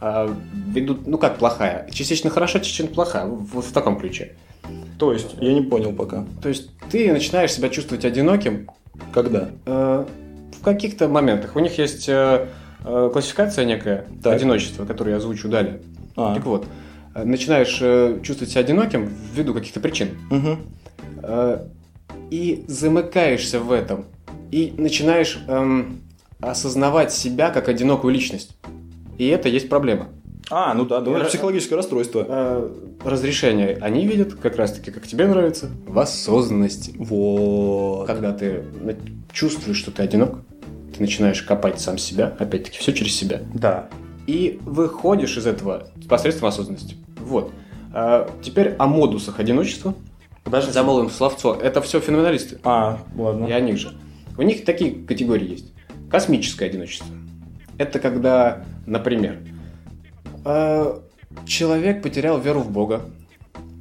А, ввиду- ну как плохая? Частично хороша, частично плохая. Вот в таком ключе. То есть, я не понял пока. То есть ты начинаешь себя чувствовать одиноким Когда? э, в каких-то моментах. У них есть э, э, классификация некая Так. одиночества, которую я озвучу далее. А, Так вот, э, начинаешь э, чувствовать себя одиноким ввиду каких-то причин. Э, и замыкаешься в этом. И начинаешь эм, осознавать себя как одинокую личность. И это есть проблема. А, ну да, да, это Ра- психологическое расстройство. Э, разрешение они видят, как раз таки, как тебе нравится, в осознанности. Вот. Когда ты чувствуешь, что ты одинок, ты начинаешь копать сам себя, опять-таки, все через себя. Да. И выходишь из этого посредством осознанности. Вот. А, теперь о модусах одиночества. Подожди. Замолвим словцо. Это все феноменалисты. А, ладно. И о них же. У них такие категории есть. Космическое одиночество. Это когда, например, э, человек потерял веру в Бога.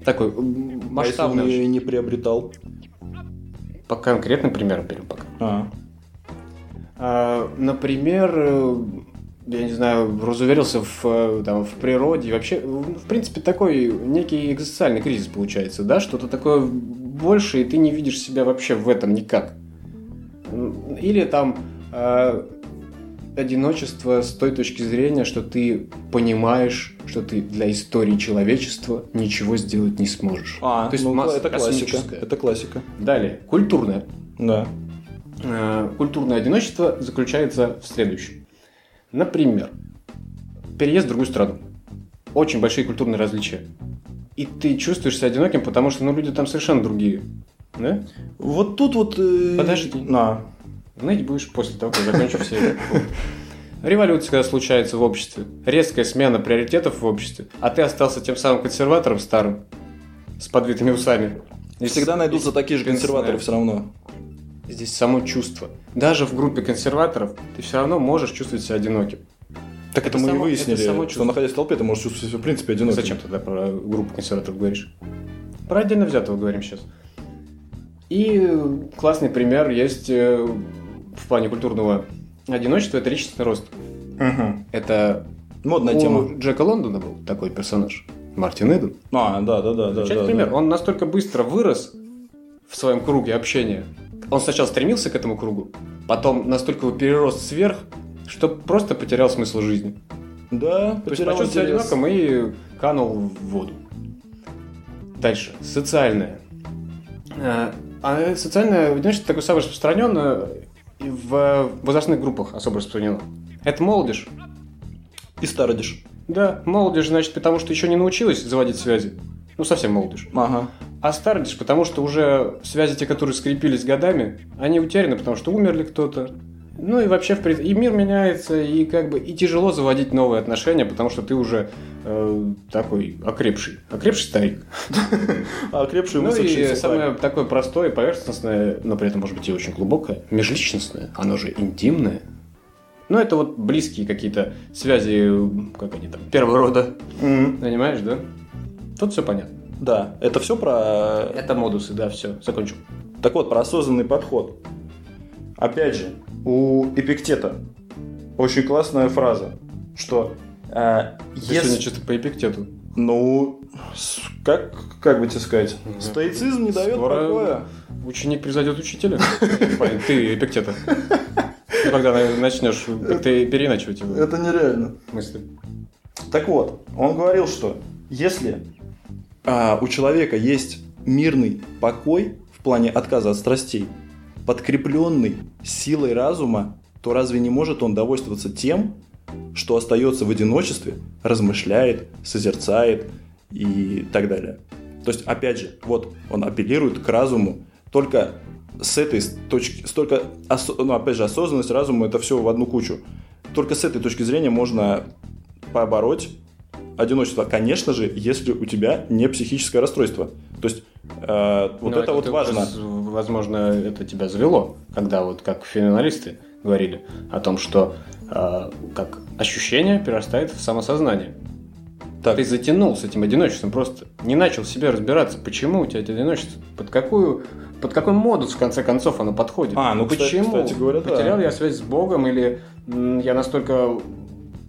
Такой м, А если он масштабный. ее не приобретал? По конкретным примерам берем пока. А, А, например, э, я не знаю, разуверился в, э, там, в природе. Вообще, в принципе, такой некий экзистенциальный кризис получается, да? Что-то такое больше, и ты не видишь себя вообще в этом никак. Или там э, одиночество с той точки зрения, что ты понимаешь, что ты для истории человечества ничего сделать не сможешь. А, То есть ну, масса это классика. Это классика. Далее, культурное. Да. Э, Культурное одиночество заключается в следующем. Например, переезд в другую страну. Очень большие культурные различия. И ты чувствуешь себя одиноким, потому что ну, люди там совершенно другие. Да? Вот тут вот... э, Подожди. На. Знать будешь после того, как закончу все. Революция, когда случается в обществе, резкая смена приоритетов в обществе, а ты остался тем самым консерватором старым, с подвитыми усами. И всегда найдутся такие же консерваторы все равно. Здесь само чувство. Даже в группе консерваторов ты все равно можешь чувствовать себя одиноким. Так это, мы само- и выяснили, это само что находясь в толпе, ты можешь чувствовать себя в принципе одиноким. Зачем тогда про группу консерваторов говоришь? Про отдельно взятого говорим сейчас. И классный пример есть э, в плане культурного одиночества, это личностный рост. Мгм. Это Модная у тема. Джека Лондона был такой персонаж. Мартин Иден. А, да, да, да, да. Замечательный да, пример. да. Он настолько быстро вырос в своем круге общения. Он сначала стремился к этому кругу, потом настолько его перерос сверх, что просто потерял смысл жизни. Да, То есть почувствовал себя одиноком и канул в воду. Дальше. Социальное. А а социальное одиночество такое самое распространенное в возрастных группах особо распространено. Это молодежь. И стародишь. Да, молодежь, значит, потому что еще не научилась заводить связи. Ну, совсем молодежь. Ага. А стародишь, потому что уже связи, те, которые скрепились годами, они утеряны, потому что умерли кто-то. Ну и вообще, и мир меняется, и как бы и тяжело заводить новые отношения, потому что ты уже э, такой окрепший, окрепший старик. [LAUGHS] Окрепший Ну и самое такое простое, поверхностное, но при этом может быть и очень глубокое, межличностное, оно же интимное. Ну это вот близкие какие-то связи, как они там, первого рода, понимаешь, да? Тут все понятно. Да, это все про... Это модусы, да, все, закончил. Так вот, про осознанный подход. Опять же, у Эпиктета очень классная фраза, что э, Ты если... сегодня чисто по эпиктету. Ну, как, как бы тебе сказать, Мгм. стоицизм не дает Скоро покоя. Ученик превзойдет учителя. Ты эпиктета. Ну, Когда начнешь ты переиначивать его Это нереально. мысли. Так вот, он говорил, что если а, у человека есть мирный покой в плане отказа от страстей, подкрепленный силой разума, то разве не может он довольствоваться тем, что остается в одиночестве, размышляет, созерцает и так далее. То есть, опять же, вот он апеллирует к разуму только с этой точки, столько, ну, опять же, осознанность, разум, это все в одну кучу. Только с этой точки зрения можно побороть одиночество. Конечно же, если у тебя не психическое расстройство. То есть, э, вот Ну, это, вот ты важно. Возможно, это тебя завело, когда вот как феноменалисты говорили о том, что э, как ощущение перерастает в самосознание. Так, Ты затянул с этим одиночеством, просто не начал в себе разбираться, почему у тебя это одиночество, под какую, под какой модус в конце концов оно подходит. А, ну, кстати- почему? кстати говоря, да. Потерял я связь с Богом или м, я настолько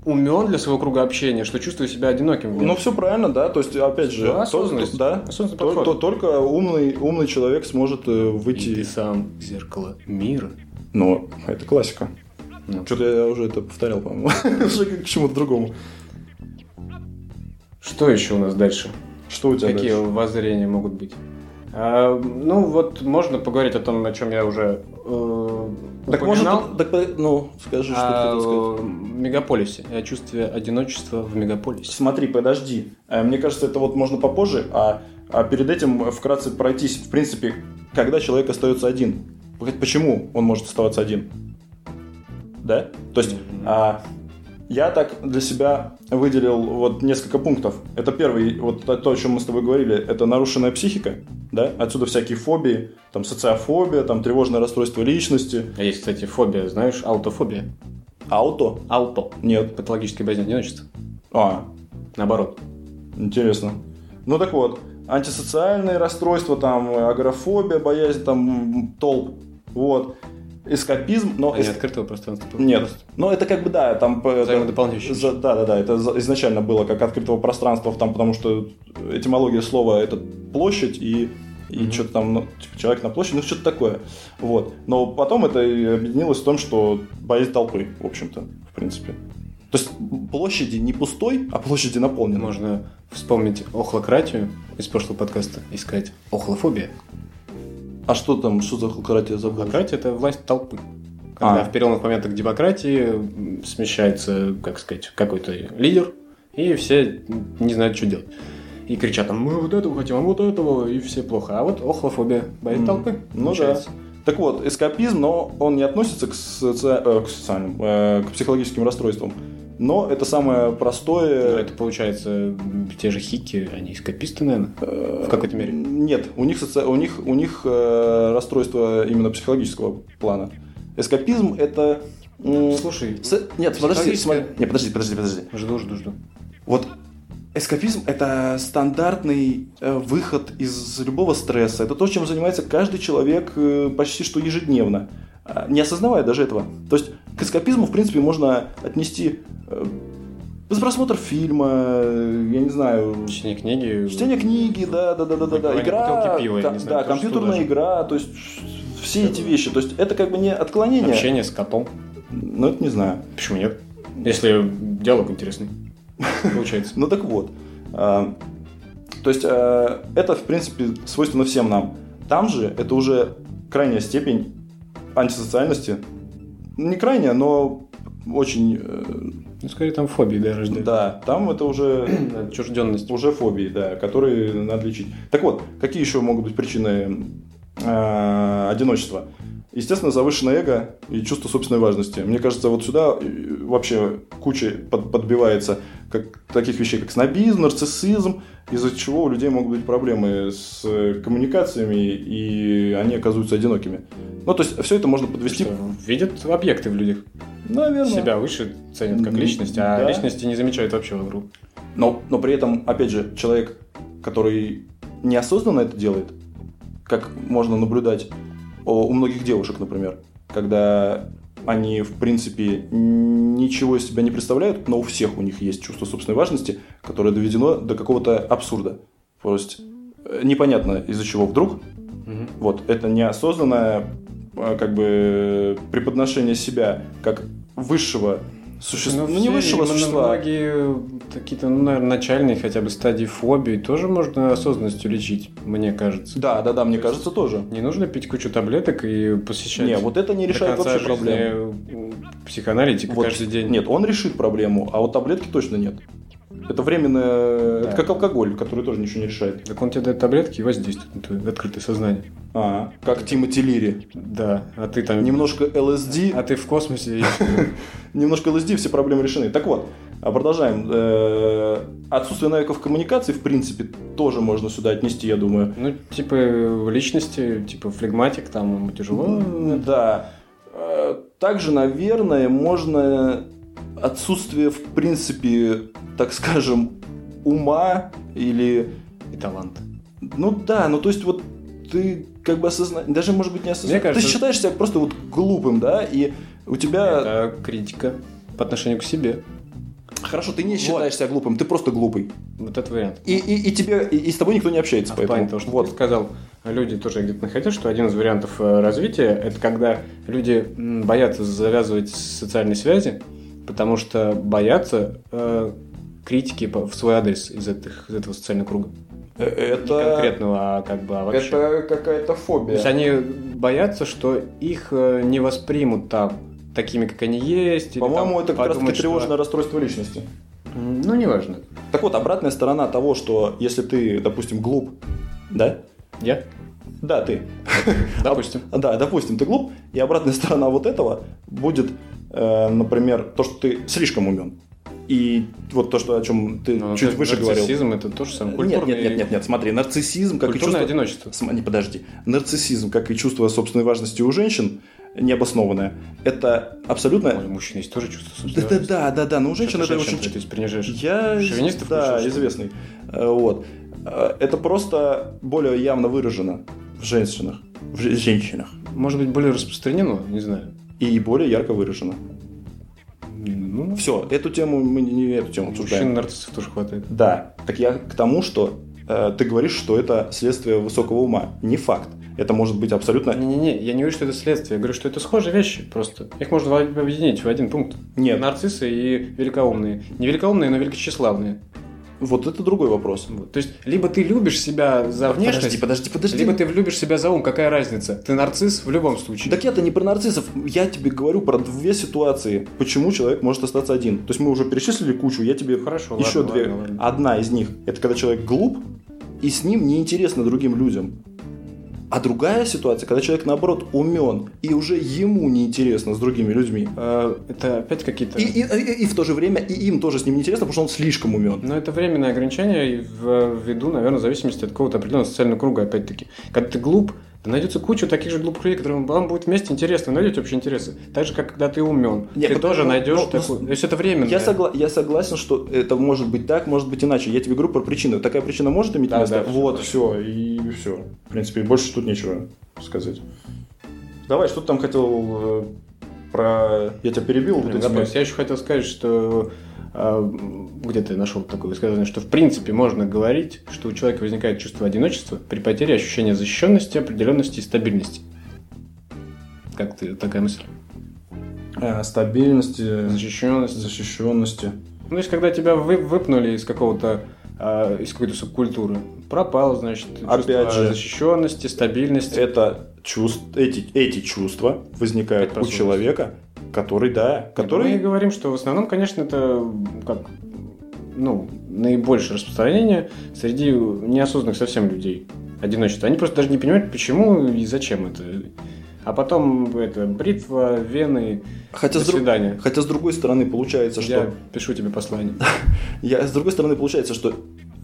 умен для своего круга общения, что чувствую себя одиноким. ну все правильно, да. То есть, опять же, Да, осознанность. то- да, Осознанный то- то- только умный, умный человек сможет э, И ты выйти. сам зеркало мира. Но это классика. Ну. Что-то я уже это повторял, по-моему. [LAUGHS] Уже к чему-то другому. Что еще у нас дальше? Что у тебя Какие дальше? воззрения могут быть? А, ну, вот можно поговорить о том, о чем я уже э, Так может, упоминал. так, по- ну, скажи, что ты о хотел сказать. мегаполисе, о чувстве одиночества в мегаполисе. Смотри, подожди. Э, Мне кажется, это вот можно попозже, а, а перед этим вкратце пройтись. В принципе, когда человек остается один, почему он может оставаться один? Да? То есть, Мгм. а, я так для себя выделил вот несколько пунктов. Это первый, вот то, о чем мы с тобой говорили, это нарушенная психика, да? Отсюда всякие фобии, там социофобия, там тревожное расстройство личности, А есть, кстати, фобия, знаешь, аутофобия. ауто. Ауто. Нет. Патологическая боязнь одиночества. А, Наоборот. Интересно. Ну так вот, антисоциальные расстройства, там, агорафобия, боязнь там толп, вот. Эскапизм, но... А не эс- открытого пространства. Нет. просто. Но это как бы, да, там... Взаимодополняющие. за- Да, да, да, это изначально было как открытого пространства, там, потому что этимология слова это площадь и и Мгм. что-то там, ну, типа, человек на площади, ну, что-то такое. Вот. Но потом это объединилось в том, что боязнь толпы, в общем-то, в принципе. То есть площади не пустой, а площади наполнены. Можно вспомнить охлократию из прошлого подкаста и сказать охлофобия. А что там, что за халкратия забыл? Охлократия – это власть толпы. Когда А. в переломных моментах демократии смещается, как сказать, какой-то лидер, и все не знают, что делать. И кричат там, мы вот этого хотим, а вот этого, и все плохо. А вот охлофобия, боязнь Мгм. толпы. Ну получается. Так вот, эскапизм, но он не относится к, соци- э, к социальным, э, к психологическим расстройствам. Но это самое Ну, простое. это получается те же хики, они эскаписты, наверное, в какой-то мере. Нет, у них, соци- у них, у них э, расстройство именно психологического плана. Эскапизм это... Слушай, с- Нет, подожди, психологическое- смотри. Нет, подожди, подожди, подожди. жду, жду, жду. Вот эскапизм – это стандартный э, выход из любого стресса. Это то, чем занимается каждый человек э, почти что ежедневно, а, не осознавая даже этого. То есть к эскапизму, в принципе, можно отнести э, просмотр фильма, я не знаю, Чтение книги. чтение книги, да, да, да, да, да, да, игра, пива, ко- не знаю, да, тоже компьютерная игра, то есть все эти вещи. То есть это как бы не отклонение. Общение с котом. Ну, это не знаю. Почему нет? Если диалог интересный. [LAUGHS] Получается. Ну так вот. а, То есть а, это, в принципе, свойственно всем нам. Там же это уже крайняя степень антисоциальности. Не крайняя, но очень... э, Ну, скорее там фобии, да, рождают. Да, там это уже, [CLEARS THROAT] Отчужденность. уже фобии, да, которые надо лечить. Так вот, какие еще могут быть причины э, одиночества? Естественно, завышенное эго и чувство собственной важности. Мне кажется, вот сюда э, вообще куча под- подбивается как, таких вещей, как снобизм, нарциссизм, из-за чего у людей могут быть проблемы с э, коммуникациями, и они оказываются одинокими. Ну, то есть, все это можно подвести... Что, видят объекты в людях. Наверное. Себя выше ценят как личность, а да. личности не замечают вообще вокруг. Но, но при этом, опять же, человек, который неосознанно это делает, как можно наблюдать у многих девушек, например, когда они, в принципе, ничего из себя не представляют, но у всех у них есть чувство собственной важности, которое доведено до какого-то абсурда. То есть э, непонятно из-за чего вдруг. Вот это неосознанное э, как бы преподношение себя как высшего существа. Ну, не все высшего существа. Многие какие-то, ну, наверное, начальные хотя бы стадии фобии тоже можно осознанностью лечить, мне кажется. Да, да, да, мне кажется, тоже. Не нужно пить кучу таблеток и посещать Не, вот это не решает вообще проблему. м, психоаналитика Вот, каждый день. Нет, он решит проблему, а вот таблетки точно нет. Это временное, Да. это как алкоголь, который тоже ничего не решает. Так он тебе дает таблетки и воздействует на твое открытое сознание. А, как Тимоти Лири. Да, а ты там... Немножко ЛСД, А ты в космосе... [LAUGHS] немножко ЛСД, все проблемы решены. Так вот, а продолжаем. Э, Отсутствие навыков коммуникации, в принципе, тоже можно сюда отнести, я думаю. Ну, типа, в личности, типа, флегматик, там ему тяжело. Да. Э, Также, наверное, можно отсутствие, в принципе, так скажем, ума или И талант. Ну да, ну то есть вот ты как бы осознаешь, даже может быть не осознаешь. Кажется- Ты считаешь себя просто вот глупым, да, и у тебя... Это критика по отношению к себе. Хорошо, ты не Вот. считаешь себя глупым, ты просто глупый. Вот это вариант. И, и, и тебе, и, и с тобой никто не общается, А в поэтому... плане того, что вот. ты сказал, люди тоже где-то находят, что один из вариантов э, развития это когда люди боятся завязывать социальные связи, потому что боятся э, критики в свой адрес из, этих, из этого социального круга. Э, Не Это... конкретного, а как бы а вообще. Это какая-то То фобия. есть они боятся, что их э, не воспримут там такими, как они есть. По-моему, это как раз таки что- тревожное расстройство личности. Ну, неважно. Так вот, обратная сторона того, что если ты, допустим, глуп, да? Я? Да, ты. Допустим. [LAUGHS] Да, допустим, ты глуп, и обратная сторона вот этого будет, э, например, то, что ты слишком умен. И вот то, что, о чем ты Ну, чуть выше говорил. нарциссизм это то же самое. Нет, Культурный- нет, нет, нет, нет, смотри, нарциссизм, как и Культурное чувство... одиночество. См- Не, подожди. Нарциссизм, как и чувство собственной важности у женщин, необоснованное, это абсолютно... Ой, у мужчин есть тоже чувство Да, собственной да, важности. да, да, да, но у женщин ты это женщин, очень... то есть принижаешь Я, шовинистов или да, ли? известный. Э, Вот. Э, Это просто более явно выражено в женщинах. В же- женщинах. Может быть, более распространено, не знаю. И более ярко выражено. Ну, Все, эту тему мы не эту тему мужчин обсуждаем. нарциссов тоже хватает. Да, так я к тому, что э, ты говоришь, что это следствие высокого ума. Не факт. Это может быть абсолютно... Не-не-не, я не говорю, что это следствие, я говорю, что это схожие вещи просто. Их можно объединить в один пункт. Нет. Нарциссы и великоумные. Не великоумные, но великочиславные. Вот это другой вопрос. Вот. То есть, либо ты любишь себя за внешность, Подожди, подожди, подожди. либо ты любишь себя за ум, какая разница? Ты нарцисс в любом случае. Так я-то не про нарциссов, я тебе говорю про две ситуации, почему человек может остаться один. То есть мы уже перечислили кучу, я тебе Хорошо, еще ладно, две. ладно, ладно. Одна из них это когда человек глуп, и с ним неинтересно другим людям. А другая ситуация, когда человек наоборот умен, и уже ему неинтересно с другими людьми. А, это опять какие-то... И, и- и- и в то же время и им тоже с ним неинтересно, потому что он слишком умен. Но это временное ограничение ввиду, наверное, зависимости от какого-то определенного социального круга, опять-таки. Когда ты глуп, да найдется куча таких же глупых людей, которым вам будет вместе интересно, найдете общие интересы. Так же, как когда ты умен. Нет, ты потому- тоже ну, найдешь ну, такую... То есть это временно. Я, согла- я согласен, что это может быть так, может быть иначе. Я тебе говорю про причину. Такая причина может иметь Да, место? да, вот, все, и все. В принципе, больше тут нечего сказать. Давай, что ты там хотел э, про... Я тебя перебил. вот Блин, этими- забыл. Я еще хотел сказать, что где-то я нашел такое высказывание, что в принципе можно говорить, что у человека возникает чувство одиночества при потере ощущения защищенности, определенности и стабильности. Как ты такая мысль? Э, стабильности, Защищенность. защищенности. Ну, то есть, когда тебя вы- выпнули из какого-то а, из какой-то субкультуры, пропало, значит, Опять же. защищенности, стабильности. Это чувств, эти, эти чувства возникают у человека, который, да, Мы который... говорим, что в основном, конечно, это как ну, наибольшее распространение среди неосознанных совсем людей. Одиночество. Они просто даже не понимают, почему и зачем это. А потом это бритва, вены, Хотя до с, друг- свидания. хотя с другой стороны получается, что... Я пишу тебе послание. [LAUGHS] Я, с другой стороны, получается, что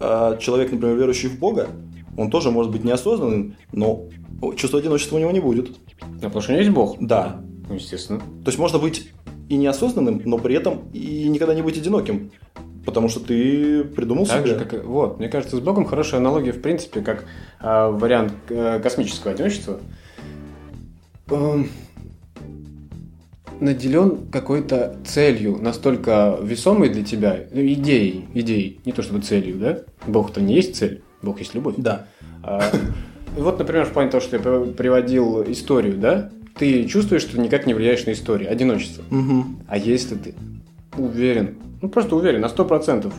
а, человек, например, верующий в Бога, он тоже может быть неосознанным, но чувство одиночества у него не будет. А потому что у него есть Бог. Да. Ну, естественно. То есть можно быть и неосознанным, но при этом и никогда не быть одиноким. Потому что ты придумал Так себе. же, как вот, мне кажется, с Богом хорошая аналогия, в принципе, как а, вариант э, космического одиночества. Эм, наделен какой-то целью, настолько весомой для тебя, ну, идеей, идеей, не то чтобы целью, да? Бог-то не есть цель, Бог есть любовь. Да. А, вот, например, в плане того, что я приводил историю, да? Ты чувствуешь, что никак не влияешь на историю, одиночество. Мгм. А если ты уверен, ну просто уверен на сто процентов,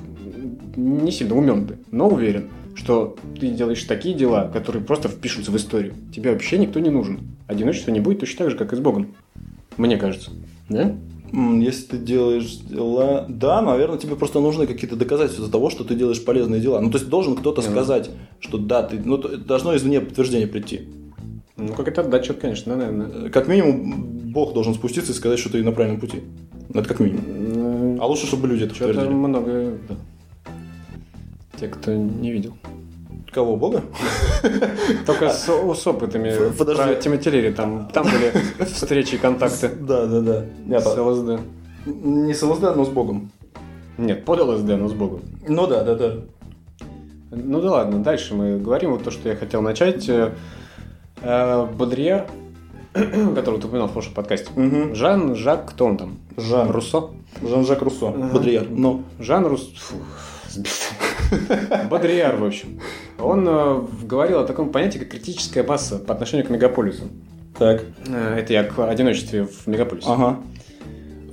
не сильно умен ты, но уверен, что ты делаешь такие дела, которые просто впишутся в историю, тебе вообще никто не нужен. Одиночество не будет точно так же, как и с Богом. Мне кажется. Да? Если ты делаешь дела... Да, наверное, тебе просто нужны какие-то доказательства того, что ты делаешь полезные дела. Ну, то есть должен кто-то сказать, что да, ты... Ну, должно извне подтверждение прийти. Ну, как это отдача, конечно, наверное. Как минимум, Бог должен спуститься и сказать, что ты на правильном пути. Ну, Это как минимум. А лучше, чтобы люди это Что-то подтвердили. много... да. Те, кто не видел. Кого, Бога? Только с, с опытами подожди. про Лири, там, там были [LAUGHS] встречи и контакты Да, да, да. Нет, с ЛСД. не с ЛСД, но с Богом. Нет, под ЛСД, но с Богом. Ну да, да, да. Ну да ладно, дальше мы говорим. Вот то, что я хотел начать. Э, Бодрияр, [CLEARS THROAT] который ты упоминал в прошлом подкасте. Мгм. Жан, Жак, кто он там? Жан. Руссо? Жан-Жак Руссо. Ага. Бодрияр. Ну, Жан Рус... фу, сбился. [LAUGHS] Бодрияр, в общем. Он э, говорил о таком понятии, как критическая масса по отношению к мегаполису. так. Э, Это я к одиночестве в мегаполисе. Ага.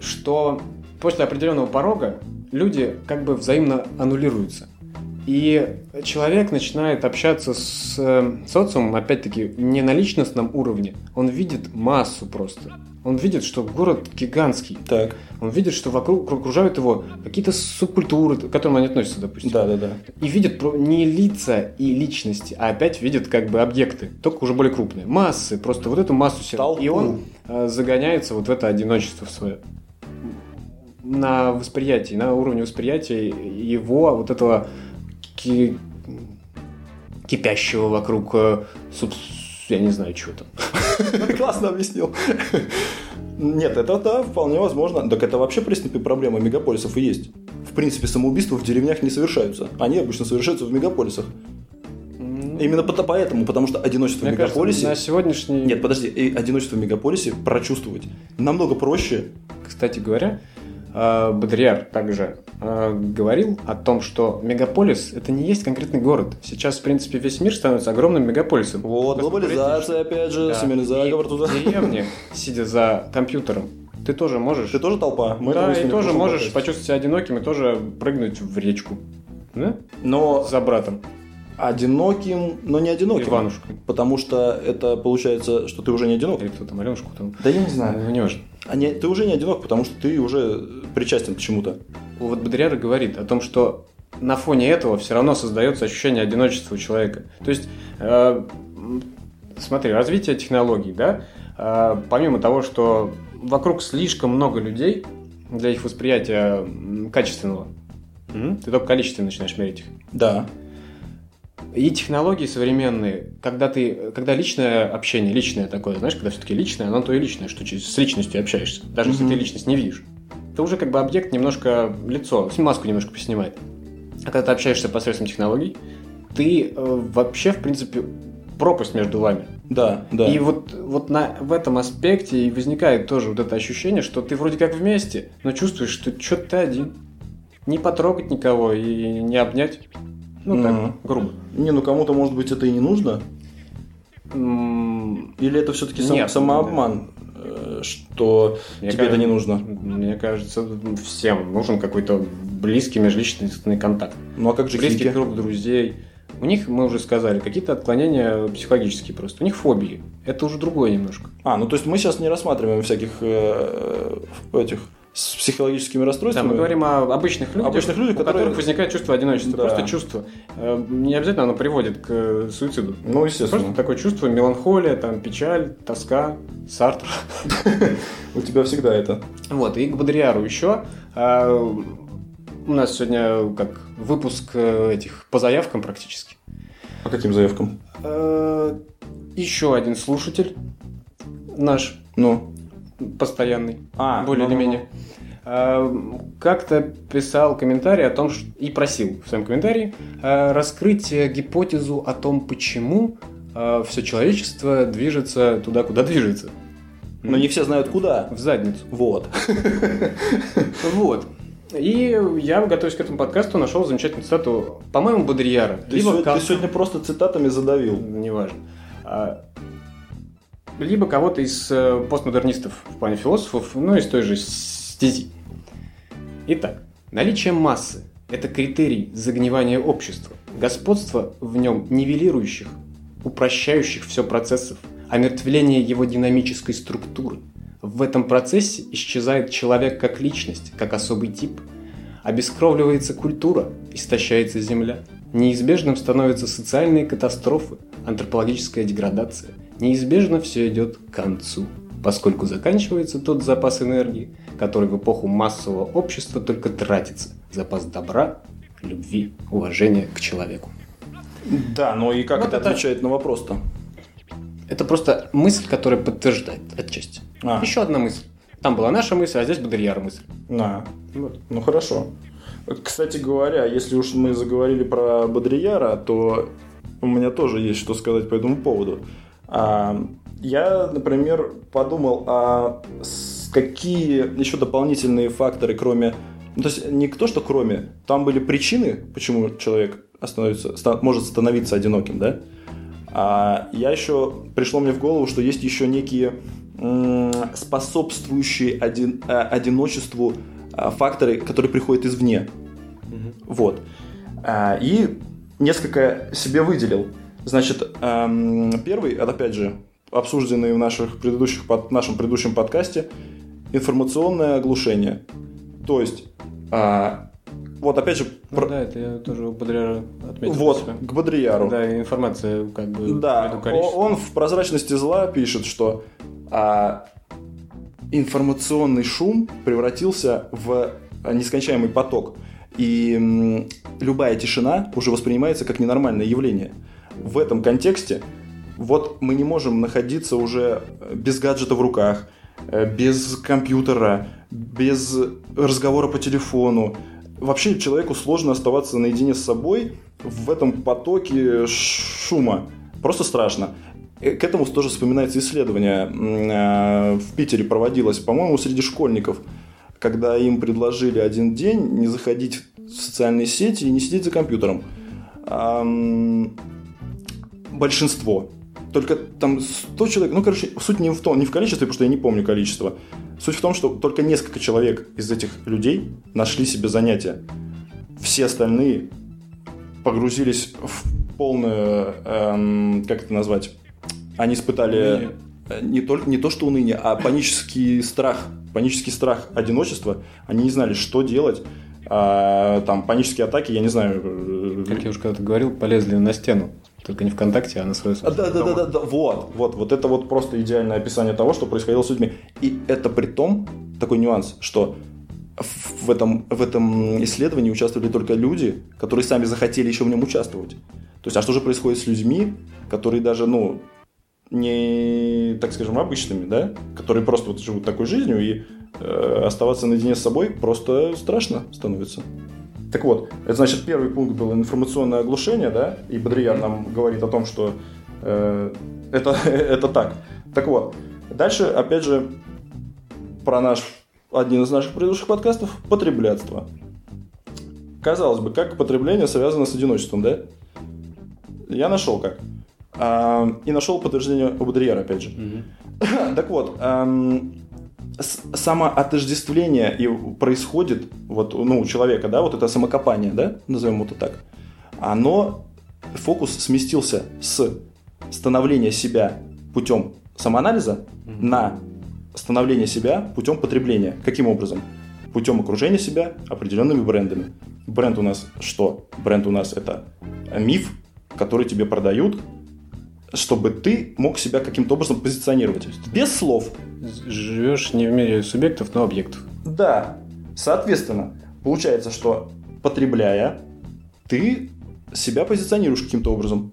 что после определенного порога люди как бы взаимно аннулируются. И человек начинает общаться с э, социумом, опять-таки, не на личностном уровне. Он видит массу просто. Он видит, что город гигантский. Так. Он видит, что вокруг окружают его какие-то субкультуры, к которым они относятся, допустим. Да, да, да. И видит не лица и личности, а опять видит как бы объекты, только уже более крупные. Массы, просто вот эту массу себя. Толпу. И он э, загоняется вот в это одиночество свое. На восприятии, на уровне восприятия его вот этого ки- кипящего вокруг э, суб- я не знаю, чего там. Классно объяснил. Нет, это да, вполне возможно. Так это вообще, в принципе, проблема мегаполисов и есть. В принципе, самоубийства в деревнях не совершаются. Они обычно совершаются в мегаполисах. Именно поэтому, потому что одиночество Мне в мегаполисе... кажется, на сегодняшний... Нет, подожди, и одиночество в мегаполисе прочувствовать намного проще. Кстати говоря, Бодрияр также э, говорил о том, что мегаполис это не есть конкретный город. Сейчас, в принципе, весь мир становится огромным мегаполисом. Вот, глобализация, опять же, Да. всемирный заговор туда. в деревне, сидя за компьютером, ты тоже можешь... Ты тоже толпа? Мы да, и тоже можешь подкасте. почувствовать себя одиноким и тоже прыгнуть в речку. Да? Но За братом. одиноким, но не одиноким. Иванушкой. Потому что это получается, что ты уже не одинок. Или кто там, Аленушку там. Да я не знаю. Ну, не важно. А не- ты уже не одинок, потому что ты уже причастен к чему-то. Вот Бодрияр и говорит о том, что на фоне этого все равно создается ощущение одиночества у человека. То есть, э, смотри, развитие технологий, да, э, помимо того, что вокруг слишком много людей для их восприятия качественного, ты только количественно начинаешь мерить их. Да. И технологии современные, когда ты, когда личное общение, личное такое, знаешь, когда все-таки личное, оно то и личное, что с личностью общаешься, даже если Мгм. ты личность не видишь. Это уже как бы объект немножко лицо, маску немножко поснимает. А когда ты общаешься посредством технологий, ты э, вообще, в принципе, пропасть между вами. Да, да. И вот, вот на, в этом аспекте и возникает тоже вот это ощущение, что ты вроде как вместе, но чувствуешь, что что-то ты один. Не потрогать никого и не обнять. Ну так, Мгм. грубо. Не, ну кому-то, может быть, это и не нужно. Или это все-таки Нет. самообман, э, что Мне тебе это кажется- не нужно. Мне кажется, всем нужен какой-то близкий межличностный контакт. Ну а как же Близкий хики? круг друзей. У них, мы уже сказали, какие-то отклонения психологические просто. У них фобии. Это уже другое немножко. А, ну то есть мы сейчас не рассматриваем всяких э, этих с психологическими Да, расстройствами. мы говорим о обычных людях, Обычных людях, у которые- которых возникает чувство одиночества. Да. Просто чувство. Э, Не обязательно оно приводит к э, суициду. Ну, естественно. Просто такое чувство меланхолия, там, печаль, тоска, Сартр. [LAUGHS] У тебя всегда это. Вот, и к Бодриару еще. А, У нас сегодня как выпуск э, этих по заявкам практически. По каким заявкам? Еще один слушатель наш Ну. Постоянный, А, более или ну-ну-ну. менее, э, как-то писал комментарий о том, ш- и просил в своем комментарии э, раскрыть гипотезу о том, почему все человечество движется туда, куда движется. Но не все знают куда. В задницу. Вот. [LAUGHS] Вот. И я, готовясь к этому подкасту, нашел замечательную цитату, по-моему, Бодрияра. Ты, Либо сегодня, ты сегодня просто цитатами задавил. неважно. Либо кого-то из э, постмодернистов в плане философов, ну, из той же стези. Итак, наличие массы – это критерий загнивания общества, господство в нем нивелирующих, упрощающих все процессов, омертвление его динамической структуры. В этом процессе исчезает человек как личность, как особый тип. Обескровливается культура, истощается земля. Неизбежным становятся социальные катастрофы, антропологическая деградация. Неизбежно все идет к концу, поскольку заканчивается тот запас энергии, который в эпоху массового общества только тратится. Запас добра, любви, уважения к человеку. Да, но и как Вот это это- отвечает на вопрос-то? Это просто мысль, которая подтверждает отчасти. А. Еще одна мысль. Там была наша мысль, а здесь Бодрияр мысль. На. Вот. Ну хорошо. Кстати говоря, если уж мы заговорили про Бодрияра, то у меня тоже есть что сказать по этому поводу. А, Я, например, подумал, а какие еще дополнительные факторы, кроме... Ну, то есть не то, что кроме, там были причины, почему человек остановится, ста- может становиться одиноким, да? А я еще пришло мне в голову, что есть еще некие способствующие один- э, одиночеству а, факторы, которые приходят извне. Вот. А, И несколько себе выделил. Значит, эм, первый, это опять же, обсужденный в наших предыдущих, под, нашем предыдущем подкасте, информационное оглушение. То есть, а, вот опять же, Ну про- да, это я тоже у Бодрияра отметил. вот, себя. к Бодрияру. Да, информация как бы Да, он в прозрачности зла пишет, что а, информационный шум превратился в нескончаемый поток. И любая тишина уже воспринимается как ненормальное явление. В этом контексте вот мы не можем находиться уже э, без гаджета в руках, э, без компьютера, без разговора по телефону. Вообще человеку сложно оставаться наедине с собой в этом потоке шума. Просто страшно. Э, К этому тоже вспоминается исследование. В Питере проводилось, по-моему, среди школьников. когда им предложили один день не заходить в социальные сети и не сидеть за компьютером. Большинство. Только там 100 человек, ну, короче, суть не в том, не в количестве, потому что я не помню количество. Суть в том, что только несколько человек из этих людей нашли себе занятия. Все остальные погрузились в полное, эм, как это назвать, они испытали э, не, только, не то что уныние, а панический страх, панический страх одиночества. Они не знали, что делать. А, там панические атаки, я не знаю. э, Как я уже когда-то говорил, полезли на стену. Только не ВКонтакте, а на свою А, Да, да, да, да, да, вот, вот, вот это вот просто идеальное описание того, что происходило с людьми. И это при том, такой нюанс, что в этом, в этом исследовании участвовали только люди, которые сами захотели еще в нем участвовать. То есть, а что же происходит с людьми, которые даже, ну, не, так скажем, обычными, да, которые просто вот живут такой жизнью, и э, оставаться наедине с собой просто страшно становится. Так вот, это значит, первый пункт был информационное оглушение, да, и Бодрияр нам говорит о том, что э, это, [LAUGHS] это так. Так вот, дальше, опять же, про наш, один из наших предыдущих подкастов, потреблятство. Казалось бы, как потребление связано с одиночеством, да? Я нашел как. А, и нашел подтверждение у Бодрияра, опять же. [COUGHS] Так вот, эм, самоотождествление и происходит вот, ну, у человека, да, вот это самокопание, да, назовем это так, оно, фокус сместился с становления себя путем самоанализа на становление себя путем потребления. Каким образом? Путем окружения себя определенными брендами. Бренд у нас что? Бренд у нас это миф, который тебе продают, чтобы ты мог себя каким-то образом позиционировать. Без слов. Живешь не в мире субъектов, но объектов. Да, соответственно, получается, что потребляя, ты себя позиционируешь каким-то образом.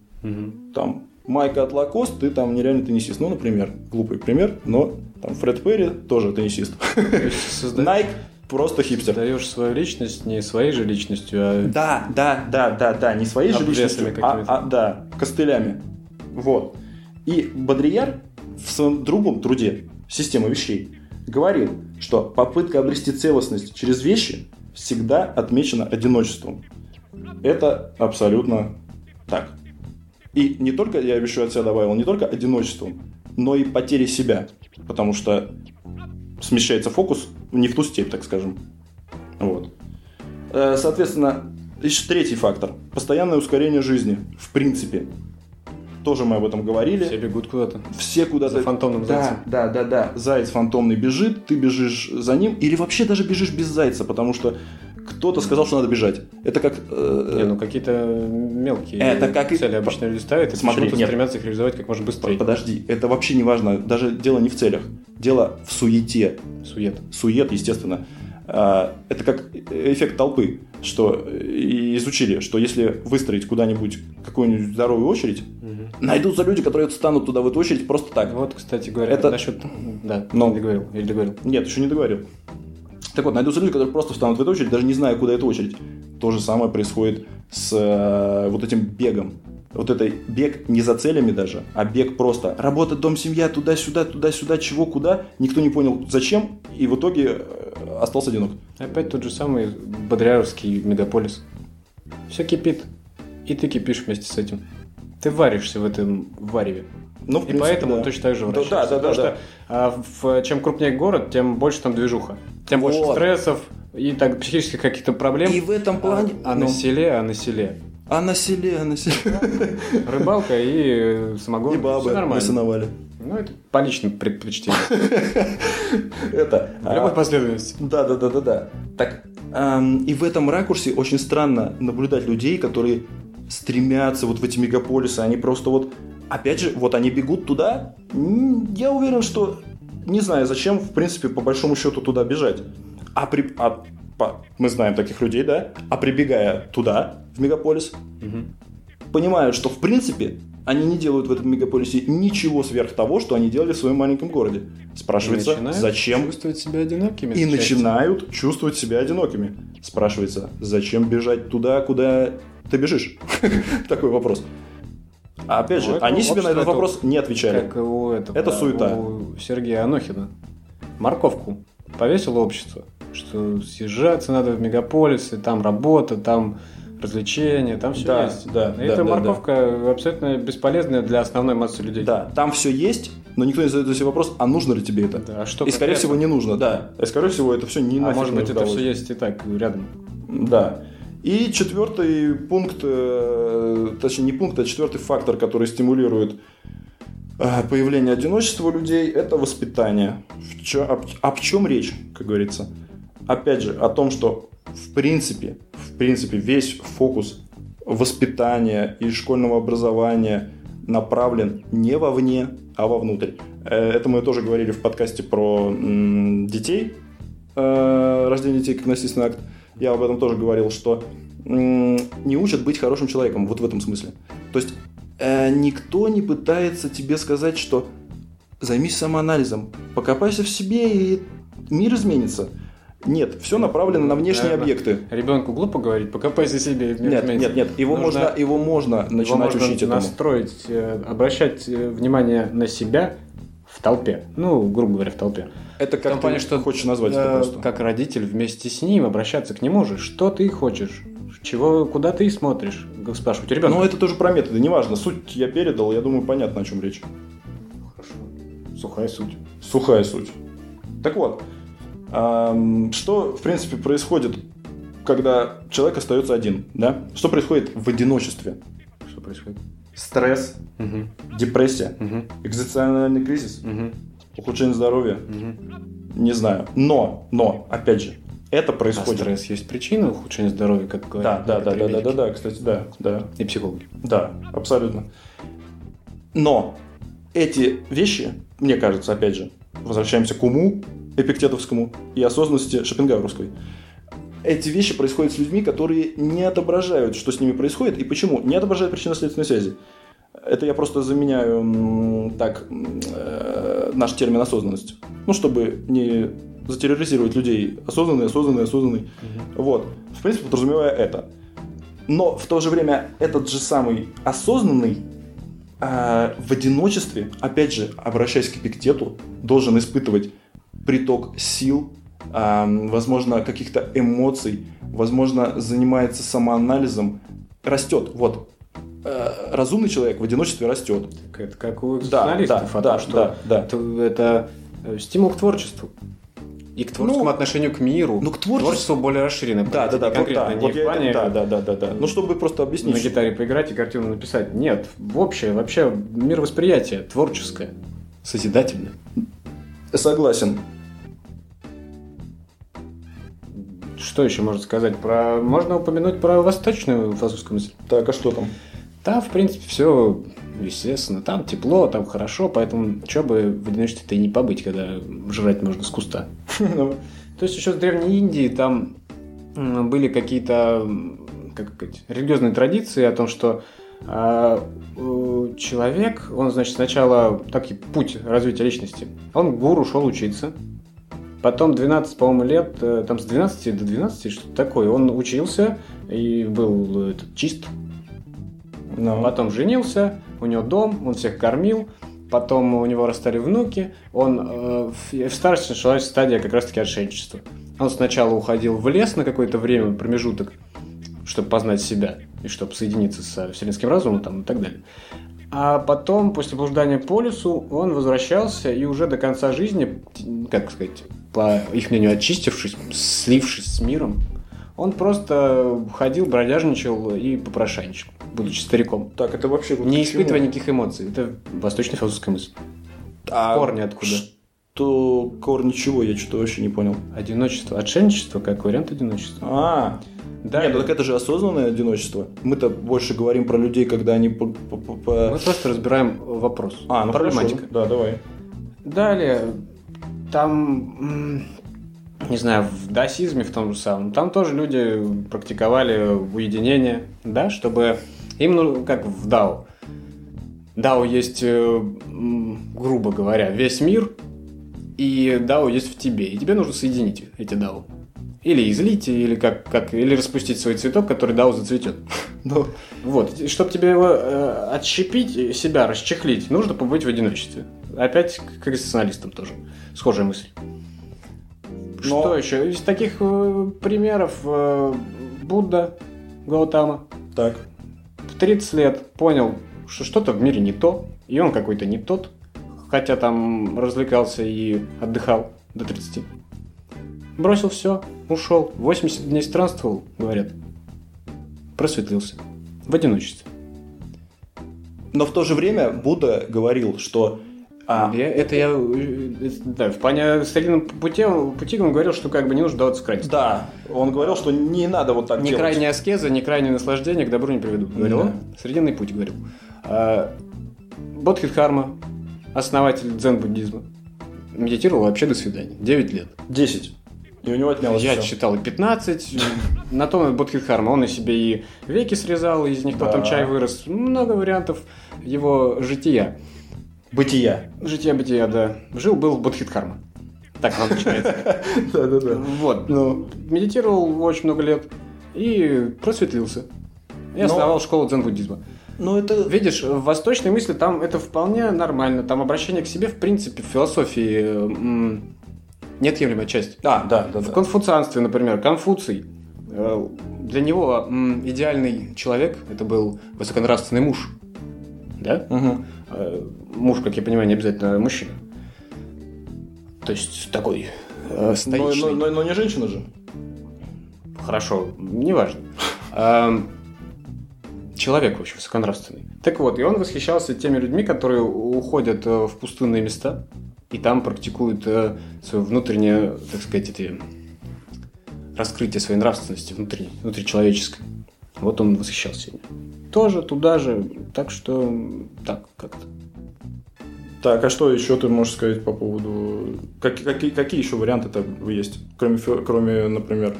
Там майка от Лакост, ты там нереальный теннисист. Ну, например, глупый пример, но там Фред Перри тоже теннисист. [LAUGHS] Найк просто хипстер. создаешь свою личность не своей же личностью, а Да, да, да, да, да, не своей же личностью, а, а, да, костылями. Вот. И Бодрияр в своем другом труде «Система вещей» говорил, что попытка обрести целостность через вещи всегда отмечена одиночеством. Это абсолютно так. И не только, я еще от себя добавил, не только одиночеством, но и потерей себя. Потому что смещается фокус не в ту степь, так скажем. Вот. Э, Соответственно, еще третий фактор. Постоянное ускорение жизни. В принципе. Тоже мы об этом говорили. все бегут куда-то. Все куда-то... За фантомным да, зайцем. Да, да, да. Заяц фантомный бежит, ты бежишь за ним. Или вообще даже бежишь без зайца, потому что кто-то сказал, что надо бежать. Это как... э, Не, ну какие-то мелкие Это как и- цели обычно люди ставят и Смотри, почему-то стремятся их реализовать как можно быстрее. Подожди, это вообще не важно. Даже дело не в целях. Дело в суете. Сует. сует, естественно. А, Это как эффект толпы, что и изучили, что если выстроить куда-нибудь какую-нибудь здоровую очередь, найдутся люди, которые станут туда в эту очередь просто так. Вот, кстати говоря, Это- насчет... Да, Ну. не договорил. Или договорил. Нет, еще не договорил. Так вот, найдутся люди, которые просто встанут в эту очередь, даже не зная, куда эта очередь. То же самое происходит с э, вот этим бегом. Вот это бег не за целями даже, а бег просто. Работа, дом, семья, туда-сюда, туда-сюда, чего, кюда. Никто не понял, зачем, и в итоге э, остался одинок. Опять тот же самый бодряровский мегаполис. Все кипит. И ты кипишь вместе с этим. Ты варишься в этом вареве. Ну, в И принципе, поэтому да. точно так же Да, вращаешься. да, да, Потому да, что а, в- чем крупнее город, тем больше там движуха. Тем больше Вот. стрессов и так психических каких-то проблем. И в этом плане... А, а ну, на селе, а на селе. А на селе, а на селе. [LAUGHS] Рыбалка и э, самогон. И бабы нормально. насыновали. Ну, это по личным предпочтениям. [LAUGHS] Это... В любой а, последовательности. Да, да, да, да, да. Так, и в этом ракурсе очень странно наблюдать людей, которые стремятся вот в эти мегаполисы. Они просто вот, опять же, вот они бегут туда. Я уверен, что не знаю, зачем, в принципе, по большому счету туда бежать. А, при, а мы знаем таких людей, да? А прибегая туда, в мегаполис, Мгм. понимают, что в принципе они не делают в этом мегаполисе ничего сверх того, что они делали в своем маленьком городе. Спрашивается, начинают зачем чувствовать себя одинокими. и начинают чувствовать себя одинокими. Спрашивается, зачем бежать туда, куда ты бежишь? [LAUGHS] Такой вопрос. А опять Ну, же, это они себе на этот это вопрос не отвечали. Как Это суета. У Сергея Анохина. Морковку повесило общество, что съезжаться надо в мегаполисы, там работа, там развлечения, там все Да, есть. да, И Эта да, да, морковка абсолютно бесполезная для основной массы людей. Да, там все есть, но никто не задает себе вопрос, а нужно ли тебе это? Да, а что И, скорее всего, не нужно, да. И, скорее всего, это все не А может быть, это все есть и так рядом. Да. И четвертый пункт, э, точнее не пункт, а четвертый фактор, который стимулирует э, появление одиночества у людей, это воспитание. В чё- об, об чем речь, как говорится? Опять же, о том, что в принципе, в принципе весь фокус воспитания и школьного образования направлен не вовне, а вовнутрь. Э, Это мы тоже говорили в подкасте про детей, э, рождение детей как насильственный акт. Я об этом тоже говорил, что не учат быть хорошим человеком, вот в этом смысле. То есть э, никто не пытается тебе сказать, что займись самоанализом, покопайся в себе, и мир изменится. Нет, все направлено на внешние Наверное, объекты. Ребенку глупо говорить, покопайся себе. Нет, изменится». нет, нет, его Нужно- можно, его можно его начинать можно учить этому. настроить, э, обращать э, внимание на себя в толпе. Ну, грубо говоря, в толпе. Это как том плане, ты что хочешь назвать э, это просто. как родитель вместе с ним обращаться к нему же. Что ты хочешь? Чего, куда ты смотришь? Спрашивать ребенка. Ну, это тоже про методы, неважно. Суть я передал, я думаю, понятно, о чем речь. Хорошо. Сухая суть. Сухая суть. Так вот, что, в принципе, происходит, когда человек остается один, да? Что происходит в одиночестве? Что происходит? Стресс, Мгм. депрессия, Мгм. экзистенциальный кризис, Мгм. ухудшение здоровья, Мгм. не знаю. Но, но, опять же, это А происходит. стресс есть причина ухудшения здоровья, как Да, говорят да, да, да, да, да, медики да, кстати, да, да. И психологи. Да, абсолютно. Но эти вещи, мне кажется, опять же, возвращаемся к уму эпиктетовскому и осознанности шопенгауэровской. Эти вещи происходят с людьми, которые не отображают, что с ними происходит и почему. Не отображают причинно-следственной связи. Это я просто заменяю так э, наш термин осознанность. Ну, чтобы не затерроризировать людей. Осознанный, осознанный, осознанный. Вот. В принципе, подразумевая это. Но в то же время этот же самый осознанный а, в одиночестве, опять же, обращаясь к эпиктету, должен испытывать приток сил, а, возможно, каких-то эмоций, возможно, занимается самоанализом, растет. Вот. Э, Разумный человек в одиночестве растет. Так Это как у Да, экзистенциалистов, да, о да, что да, да. это, это э, стимул к творчеству. И к творческому Ну, отношению к миру. ну, к творчеству- более расширенное. Да, да, да, конкретно да, не вот в плане да, да, да, да, да. Ну, чтобы просто объяснить. на гитаре поиграть и картину написать. Нет, в общее, вообще мировосприятие творческое, созидательное. Согласен. Что еще можно сказать про... Можно упомянуть про восточную философскую мысль. Так, а что там? Там, в принципе, все естественно. Там тепло, там хорошо, поэтому что бы в одиночестве-то и не побыть, когда жрать можно с куста. [LAUGHS] Ну, То есть еще с Древней Индии там были какие-то как сказать, религиозные традиции о том, что а, человек, он, значит, сначала такой путь развития личности. Он гуру шел учиться. Потом 12, по-моему, лет, э, там с 12 до 12, что-то такое, он учился и был э, этот, чист. ну. Потом женился, у него дом, он всех кормил. Потом у него растали внуки. Он э, в, в старости началась стадия как раз-таки отшельничества. Он сначала уходил в лес на какое-то время, промежуток, чтобы познать себя и чтобы соединиться со вселенским разумом там, и так далее. А потом, после блуждания по лесу, он возвращался и уже до конца жизни, как сказать, по их мнению, очистившись, слившись с миром, он просто ходил, бродяжничал и попрошайничал, будучи стариком. Так, это вообще... Не испытывая никаких эмоций. Это восточная философская мысль. А Корни откуда? Что корни чего? Я что-то вообще не понял. Одиночество. Отшельничество как вариант одиночества. А, Да, нет, ну так это же осознанное одиночество. Мы-то больше говорим про людей, когда они... по- по- по- по- мы просто разбираем вопрос. А, ну Проблематика. хорошо. Да, давай. Далее, там, не знаю, в даосизме в том же самом, там тоже люди практиковали уединение, да, чтобы им, ну, как в дао. Дао есть, э, грубо говоря, весь мир, и дао есть в тебе, и тебе нужно соединить эти дао. Или излить, или как, как или распустить свой цветок, который дао зацветет. [LAUGHS] Ну, Вот, чтобы тебе его э, отщепить, себя расчехлить, нужно побыть в одиночестве. Опять к экзистенциалистам тоже. Схожая мысль. Но- Что еще? Из таких э, примеров э, Будда Гаутама Так. в 30 лет понял, что что-то в мире не то, и он какой-то не тот, хотя там развлекался и отдыхал до 30. Бросил все, ушел, 80 дней странствовал, говорят. Просветлился. В одиночестве. Но в то же время Будда говорил, что... а, Я- это я, э, э, да, в пане старинном пути, пути он говорил, что как бы не нужно даваться крайности. да, он говорил, что не надо вот так Ни делать. крайняя аскеза, ни крайнее наслаждение к добру не приведут, говорил Да. он. Срединный путь говорил. А, Бодхидхарма, основатель дзен-буддизма, медитировал вообще до свидания. 9 лет. 10. И у него отнялось Я всё. читал и 15. На том Бодхидхарма. Он и себе и веки срезал, из них потом чай вырос. Много вариантов его жития. Бытия. Жития-бытия, да. Жил-был Бодхидхарма. Так он начинается. [LAUGHS] Да-да-да. Вот. Ну, Медитировал очень много лет и просветлился. И Но- основал школу дзен-буддизма. Ну это... Видишь, в восточной мысли там это вполне нормально. Там обращение к себе, в принципе, в философии м, неотъемлемая часть. А, да, да, В да. конфуцианстве, например, Конфуций, э, для него м, идеальный человек это был высоконравственный муж. Да? Э, Муж, как я понимаю, не обязательно мужчина. То есть такой э, Но, стоичный. но- но- но не женщина же. Хорошо, неважно. Человек, в общем, высоконравственный. Так вот, и он восхищался теми людьми, которые уходят э, в пустынные места и там практикуют э, свое внутреннее, так сказать, эти раскрытие своей нравственности внутренней, внутричеловеческой. Вот он восхищался ими. Тоже туда же, так что так как-то. Так, а что еще ты можешь сказать по поводу... как- какие, какие еще варианты есть? Кроме, кроме, например,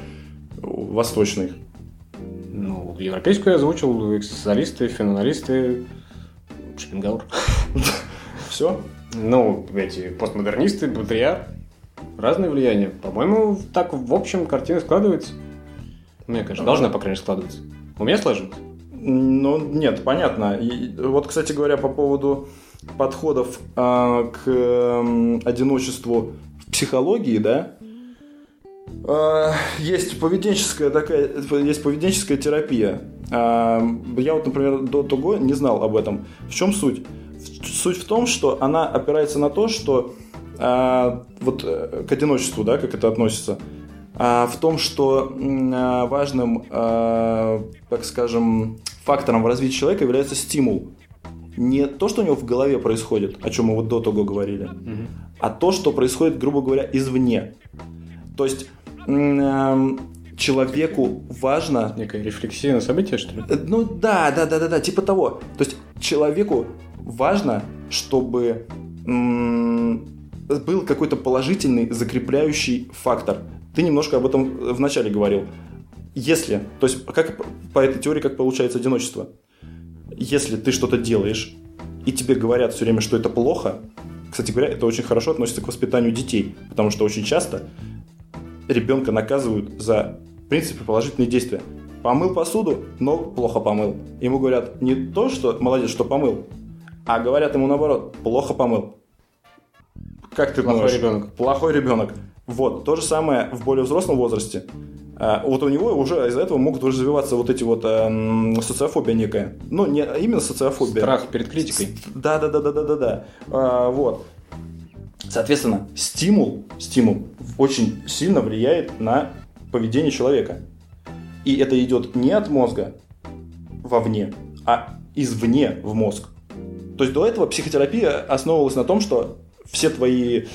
восточных. Европейскую я озвучил экзистенциалисты, феноменалисты, Шопенгауэр. [LAUGHS] Все? Ну, эти постмодернисты, Бодрияр, разные влияния. По-моему, так в общем картина складывается. Мне кажется, должна, по крайней мере, складываться. У меня сложилось. Ну, нет, понятно. И вот, кстати говоря, по поводу подходов а, к эм, одиночеству в психологии, да, есть поведенческая такая, есть поведенческая терапия. А, я вот, например, до того не знал об этом. В чем суть? Суть в том, что она опирается на то, что а, вот э, к одиночеству, да, как это относится, в том, что важным, так скажем, фактором в развитии человека является стимул. Не то, что у него в голове происходит, о чем мы вот до того говорили, а то, что происходит, грубо говоря, извне. То есть человеку важно Некая рефлексия на события, что ли? Э, Ну да, да, да, да, да, типа того. То есть человеку важно, чтобы был какой-то положительный закрепляющий фактор. Ты немножко об этом в начале говорил. Если, то есть как по этой теории, как получается одиночество. Если ты что-то делаешь, и тебе говорят все время, что это плохо, кстати говоря, это очень хорошо относится к воспитанию детей, потому что очень часто ребенка наказывают за, в принципе, положительные действия. Помыл посуду, но плохо помыл. Ему говорят не то, что молодец, что помыл, а говорят ему наоборот, плохо помыл. Как ты Плохой думаешь? ребенок. Плохой ребенок. Вот, то же самое в более взрослом возрасте. А, вот у него уже из-за этого могут развиваться вот эти вот эм, социофобия некая. Ну, не именно социофобия. Страх перед критикой. Да, да, да, да, да, да, да. А, вот. Соответственно, стимул, стимул очень сильно влияет на поведение человека. И это идет не от мозга вовне, а извне в мозг. То есть до этого психотерапия основывалась на том, что все твои,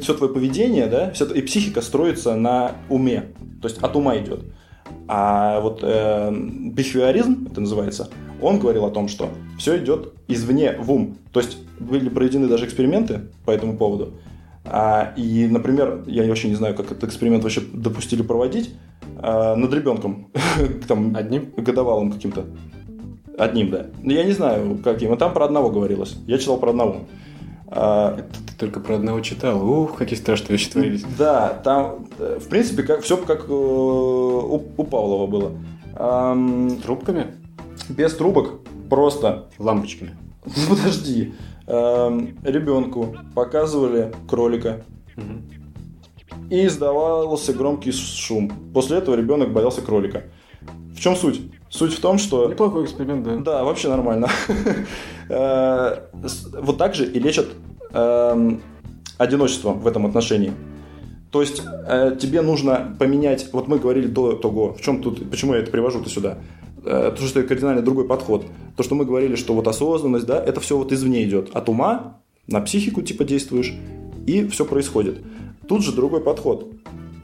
все твое поведение, да, вся и психика строится на уме. То есть от ума идет. А вот э, бихевиоризм, это называется, он говорил о том, что все идет извне в ум. То есть были проведены даже эксперименты по этому поводу. А, и, например, я вообще не знаю, как этот эксперимент вообще допустили проводить а, над ребенком, [LAUGHS] там, Одним? годовалым каким-то. Одним, да. Но я не знаю, каким. А там про одного говорилось. Я читал про одного. А, Это ты только про одного читал. Ух, какие страшные вещи творились. [LAUGHS] Да, там, э, в принципе, как, все как э, у, у Павлова было. С трубками? без трубок, просто Лампочками. Ну, [LAUGHS] Подожди. Эм, ребенку показывали кролика. и издавался громкий шум. После этого ребенок боялся кролика. В чем суть? Суть в том, что... Неплохой эксперимент, да. Да, вообще нормально. [LAUGHS] Э, вот так же и лечат эм, одиночество в этом отношении. То есть э, тебе нужно поменять, вот мы говорили до того, в чем тут, почему я это привожу-то сюда, э, то, что это кардинально другой подход. То, что мы говорили, что вот осознанность, да, это все вот извне идет. От ума на психику типа действуешь, и все происходит. Тут же другой подход.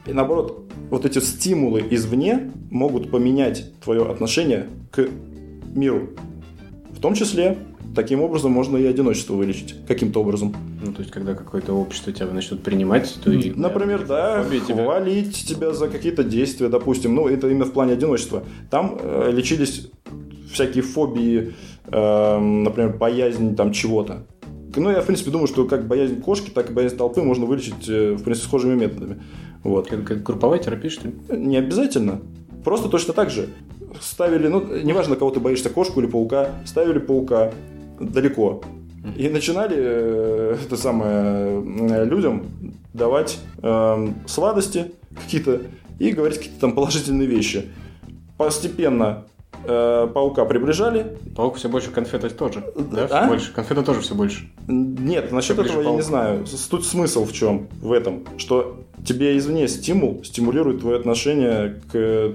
И наоборот, вот эти стимулы извне могут поменять твое отношение к миру. В том числе, таким образом можно и одиночество вылечить. Каким-то образом. Ну, то есть, когда какое-то общество тебя начнет принимать, то и... Например, да, тебя. хвалить тебя за какие-то действия, допустим. Ну, это именно в плане одиночества. Там э, лечились всякие фобии, э, например, боязнь там чего-то. Ну, я, в принципе, думаю, что как боязнь кошки, так и боязнь толпы можно вылечить, э, в принципе, схожими методами. Вот. Как, как групповая терапия, что ли? Не обязательно. Просто точно так же. Ставили, ну, неважно, кого ты боишься, кошку или паука, ставили паука далеко. И начинали э, это самое, э, людям давать э, сладости какие-то и говорить какие-то там положительные вещи. Постепенно э, паука приближали. Паук все больше, конфета тоже. Да, А? все больше. Конфета тоже все больше. Нет, насчет Все этого я не знаю. Тут смысл в чем? В этом, что тебе извне стимул стимулирует твое отношение к...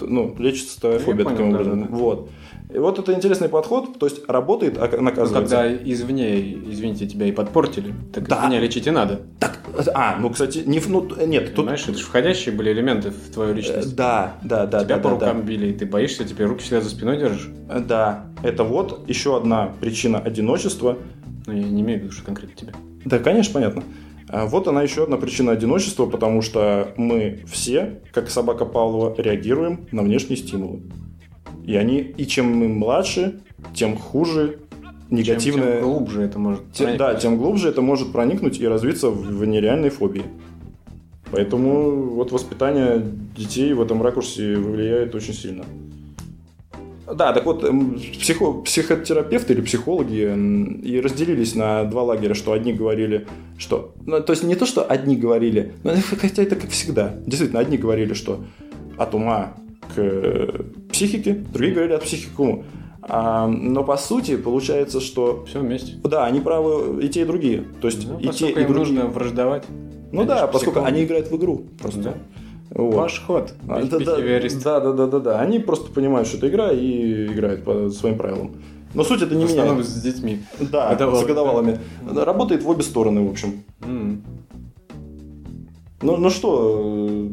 Ну, лечится твоя фобия таким да, образом. да, да. Вот. И вот это интересный подход, то есть работает, а Ну, оказывается. когда извне, извините, тебя и подпортили, так Да. извне лечить и надо. Так, а, ну, кстати, не, ну, нет, тут... Понимаешь, это же входящие были элементы в твою личность. Да, да, да, Тебя да, по да, да. рукам били, и ты боишься, теперь руки всегда за спиной держишь. Да, это вот еще одна причина одиночества. Ну, я не имею в виду, что конкретно тебя. Да, конечно, понятно. А Вот она еще одна причина одиночества, потому что мы все, как собака Павлова, реагируем на внешние стимулы. И они, и чем мы младше, тем хуже негативное... Чем, тем глубже это может Те- да, тем глубже это может проникнуть и развиться в в нереальной фобии. Поэтому вот воспитание детей в этом ракурсе влияет очень сильно. Да, так вот, эм, психо- психотерапевты или психологи и разделились на два лагеря, что одни говорили, что... Ну, то есть не то, что одни говорили, но хотя это как всегда. Действительно, одни говорили, что от ума к э, психике, другие говорили от психики к уму. А, но по сути получается, что Все вместе. да, они правы и те, и другие. То есть Ну, и те, и другие. нужно враждовать. Ну да, поскольку они играют в игру просто. Да. Вот. Ваш ход. А, да, да, да, да, да, да, да. Они просто понимают, что это игра и играют по своим правилам. Но суть это не В меняет. с детьми. Да, Годовалыми. с годовалами. Работает в обе стороны, в общем. М. Ну, ну что, э,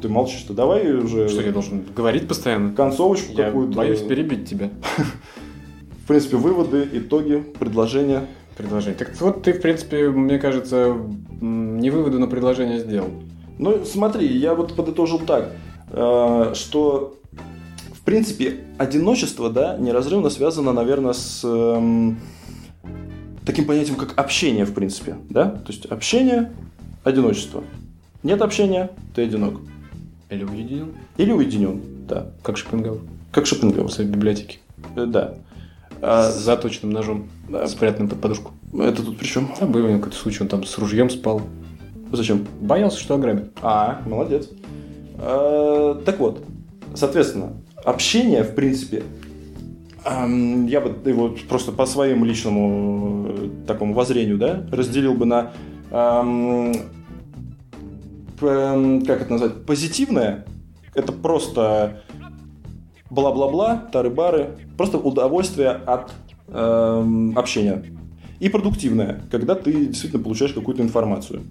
ты молчишь-то? Давай уже Что я должен говорить постоянно? концовочку Я какую-то. боюсь перебить тебя. В принципе, выводы, итоги, предложения. Предложение. Так вот ты, в принципе, мне кажется, не выводы, но предложение сделал. Ну, смотри, я вот подытожил так, э, что в принципе одиночество, да, неразрывно связано, наверное, с эм, таким понятием, как общение, в принципе, да? То есть общение, одиночество. Нет общения, ты одинок. Или уединен. Или уединен, да. Как Шопенгауэр Как Шопенгауэр. в своей библиотеке. Э, Да. А, С заточенным ножом, да. спрятанным под подушку. Это тут при чем? А был какой-то случай, он там с ружьем спал. Зачем? Боялся, что ограбят. А, молодец. Э, Так вот, соответственно, общение, в принципе, эм, я бы его просто по своему личному э, такому воззрению, да, разделил бы на, эм, эм, как это назвать, позитивное, это просто бла-бла-бла, тары-бары, просто удовольствие от общения. И продуктивное, когда ты действительно получаешь какую-то информацию.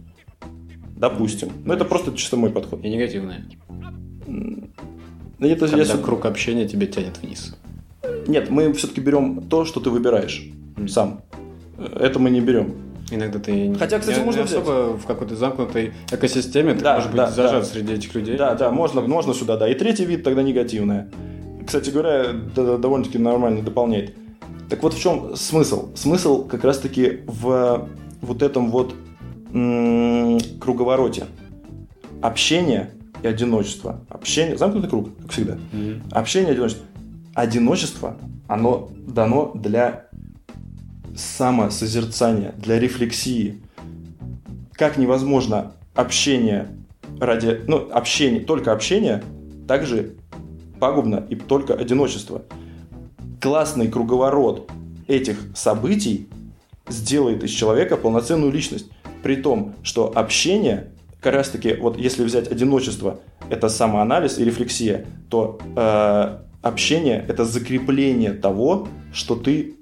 Допустим. Но это просто чисто мой подход. И негативное. Ну, Это Когда сюда- круг общения тебя тянет вниз. Нет, мы все-таки берем то, что ты выбираешь сам. Это мы не берем. Иногда ты не- Хотя, кстати, не, можно не особо в какой-то замкнутой экосистеме, ты Да, можешь быть да, зажат да. среди этих людей. Да, да, можно, можно сюда, да. И третий вид тогда негативное. Кстати говоря, довольно-таки нормально дополняет. Так вот в чем смысл? Смысл как раз-таки в вот этом вот круговороте. Общение и одиночество. Общение, замкнутый круг, как всегда. Мгм. Общение, одиночество. Одиночество, оно дано для самосозерцания, для рефлексии. как невозможно общение ради, ну, общение, только общение, также пагубно и только одиночество. Классный круговорот этих событий сделает из человека полноценную личность. При том, что общение, как раз таки, вот если взять одиночество, это самоанализ и рефлексия, то э, общение это закрепление того, что ты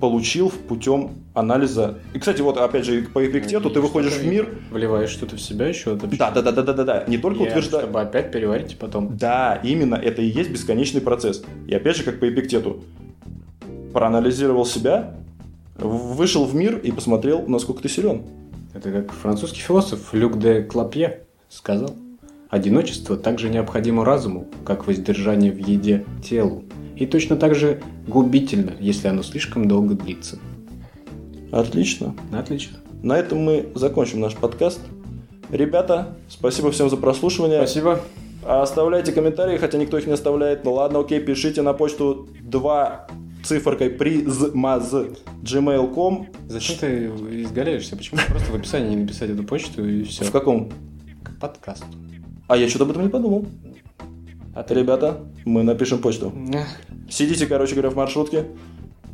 получил путем анализа. И, кстати, вот опять же по эпиктету ты выходишь в мир. Вливаешь что-то в себя еще от Да, да, да, да, да, да, да. Не только утверждаешь. Чтобы опять переварить потом. Да, именно это и есть бесконечный процесс. И опять же, как по эпиктету. Проанализировал себя, вышел в мир и посмотрел, насколько ты силен. Это как французский философ Люк де Клапье сказал. Одиночество также необходимо разуму, как воздержание в еде телу. И точно так же губительно, если оно слишком долго длится. Отлично. Отлично. На этом мы закончим наш подкаст. Ребята, спасибо всем за прослушивание. Спасибо. Оставляйте комментарии, хотя никто их не оставляет. Ну ладно, окей, пишите на почту 2 цифрой призмаз gmail.com. Зачем ты изгаляешься? Почему просто в описании не написать эту почту и все? В каком? К подкасту. А я что-то об этом не подумал. А ты... Ребята, мы напишем почту. Сидите, короче говоря, в маршрутке.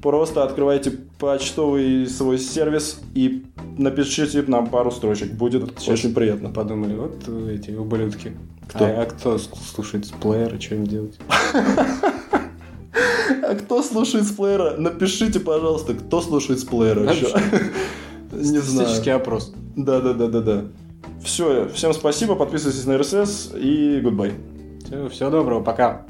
Просто открывайте почтовый свой сервис и напишите нам пару строчек. Будет Сейчас очень приятно. Подумали, вот эти ублюдки. Кто? А, а кто слушает плеера, что им делать? [LAUGHS] А кто слушает с плеера? Напишите, пожалуйста, кто слушает с плеера еще. [LAUGHS] Не знаю. Статистический опрос. Да, да, да, да, да. Все, всем спасибо, подписывайтесь на РСС и goodbye. Все, всего доброго, пока.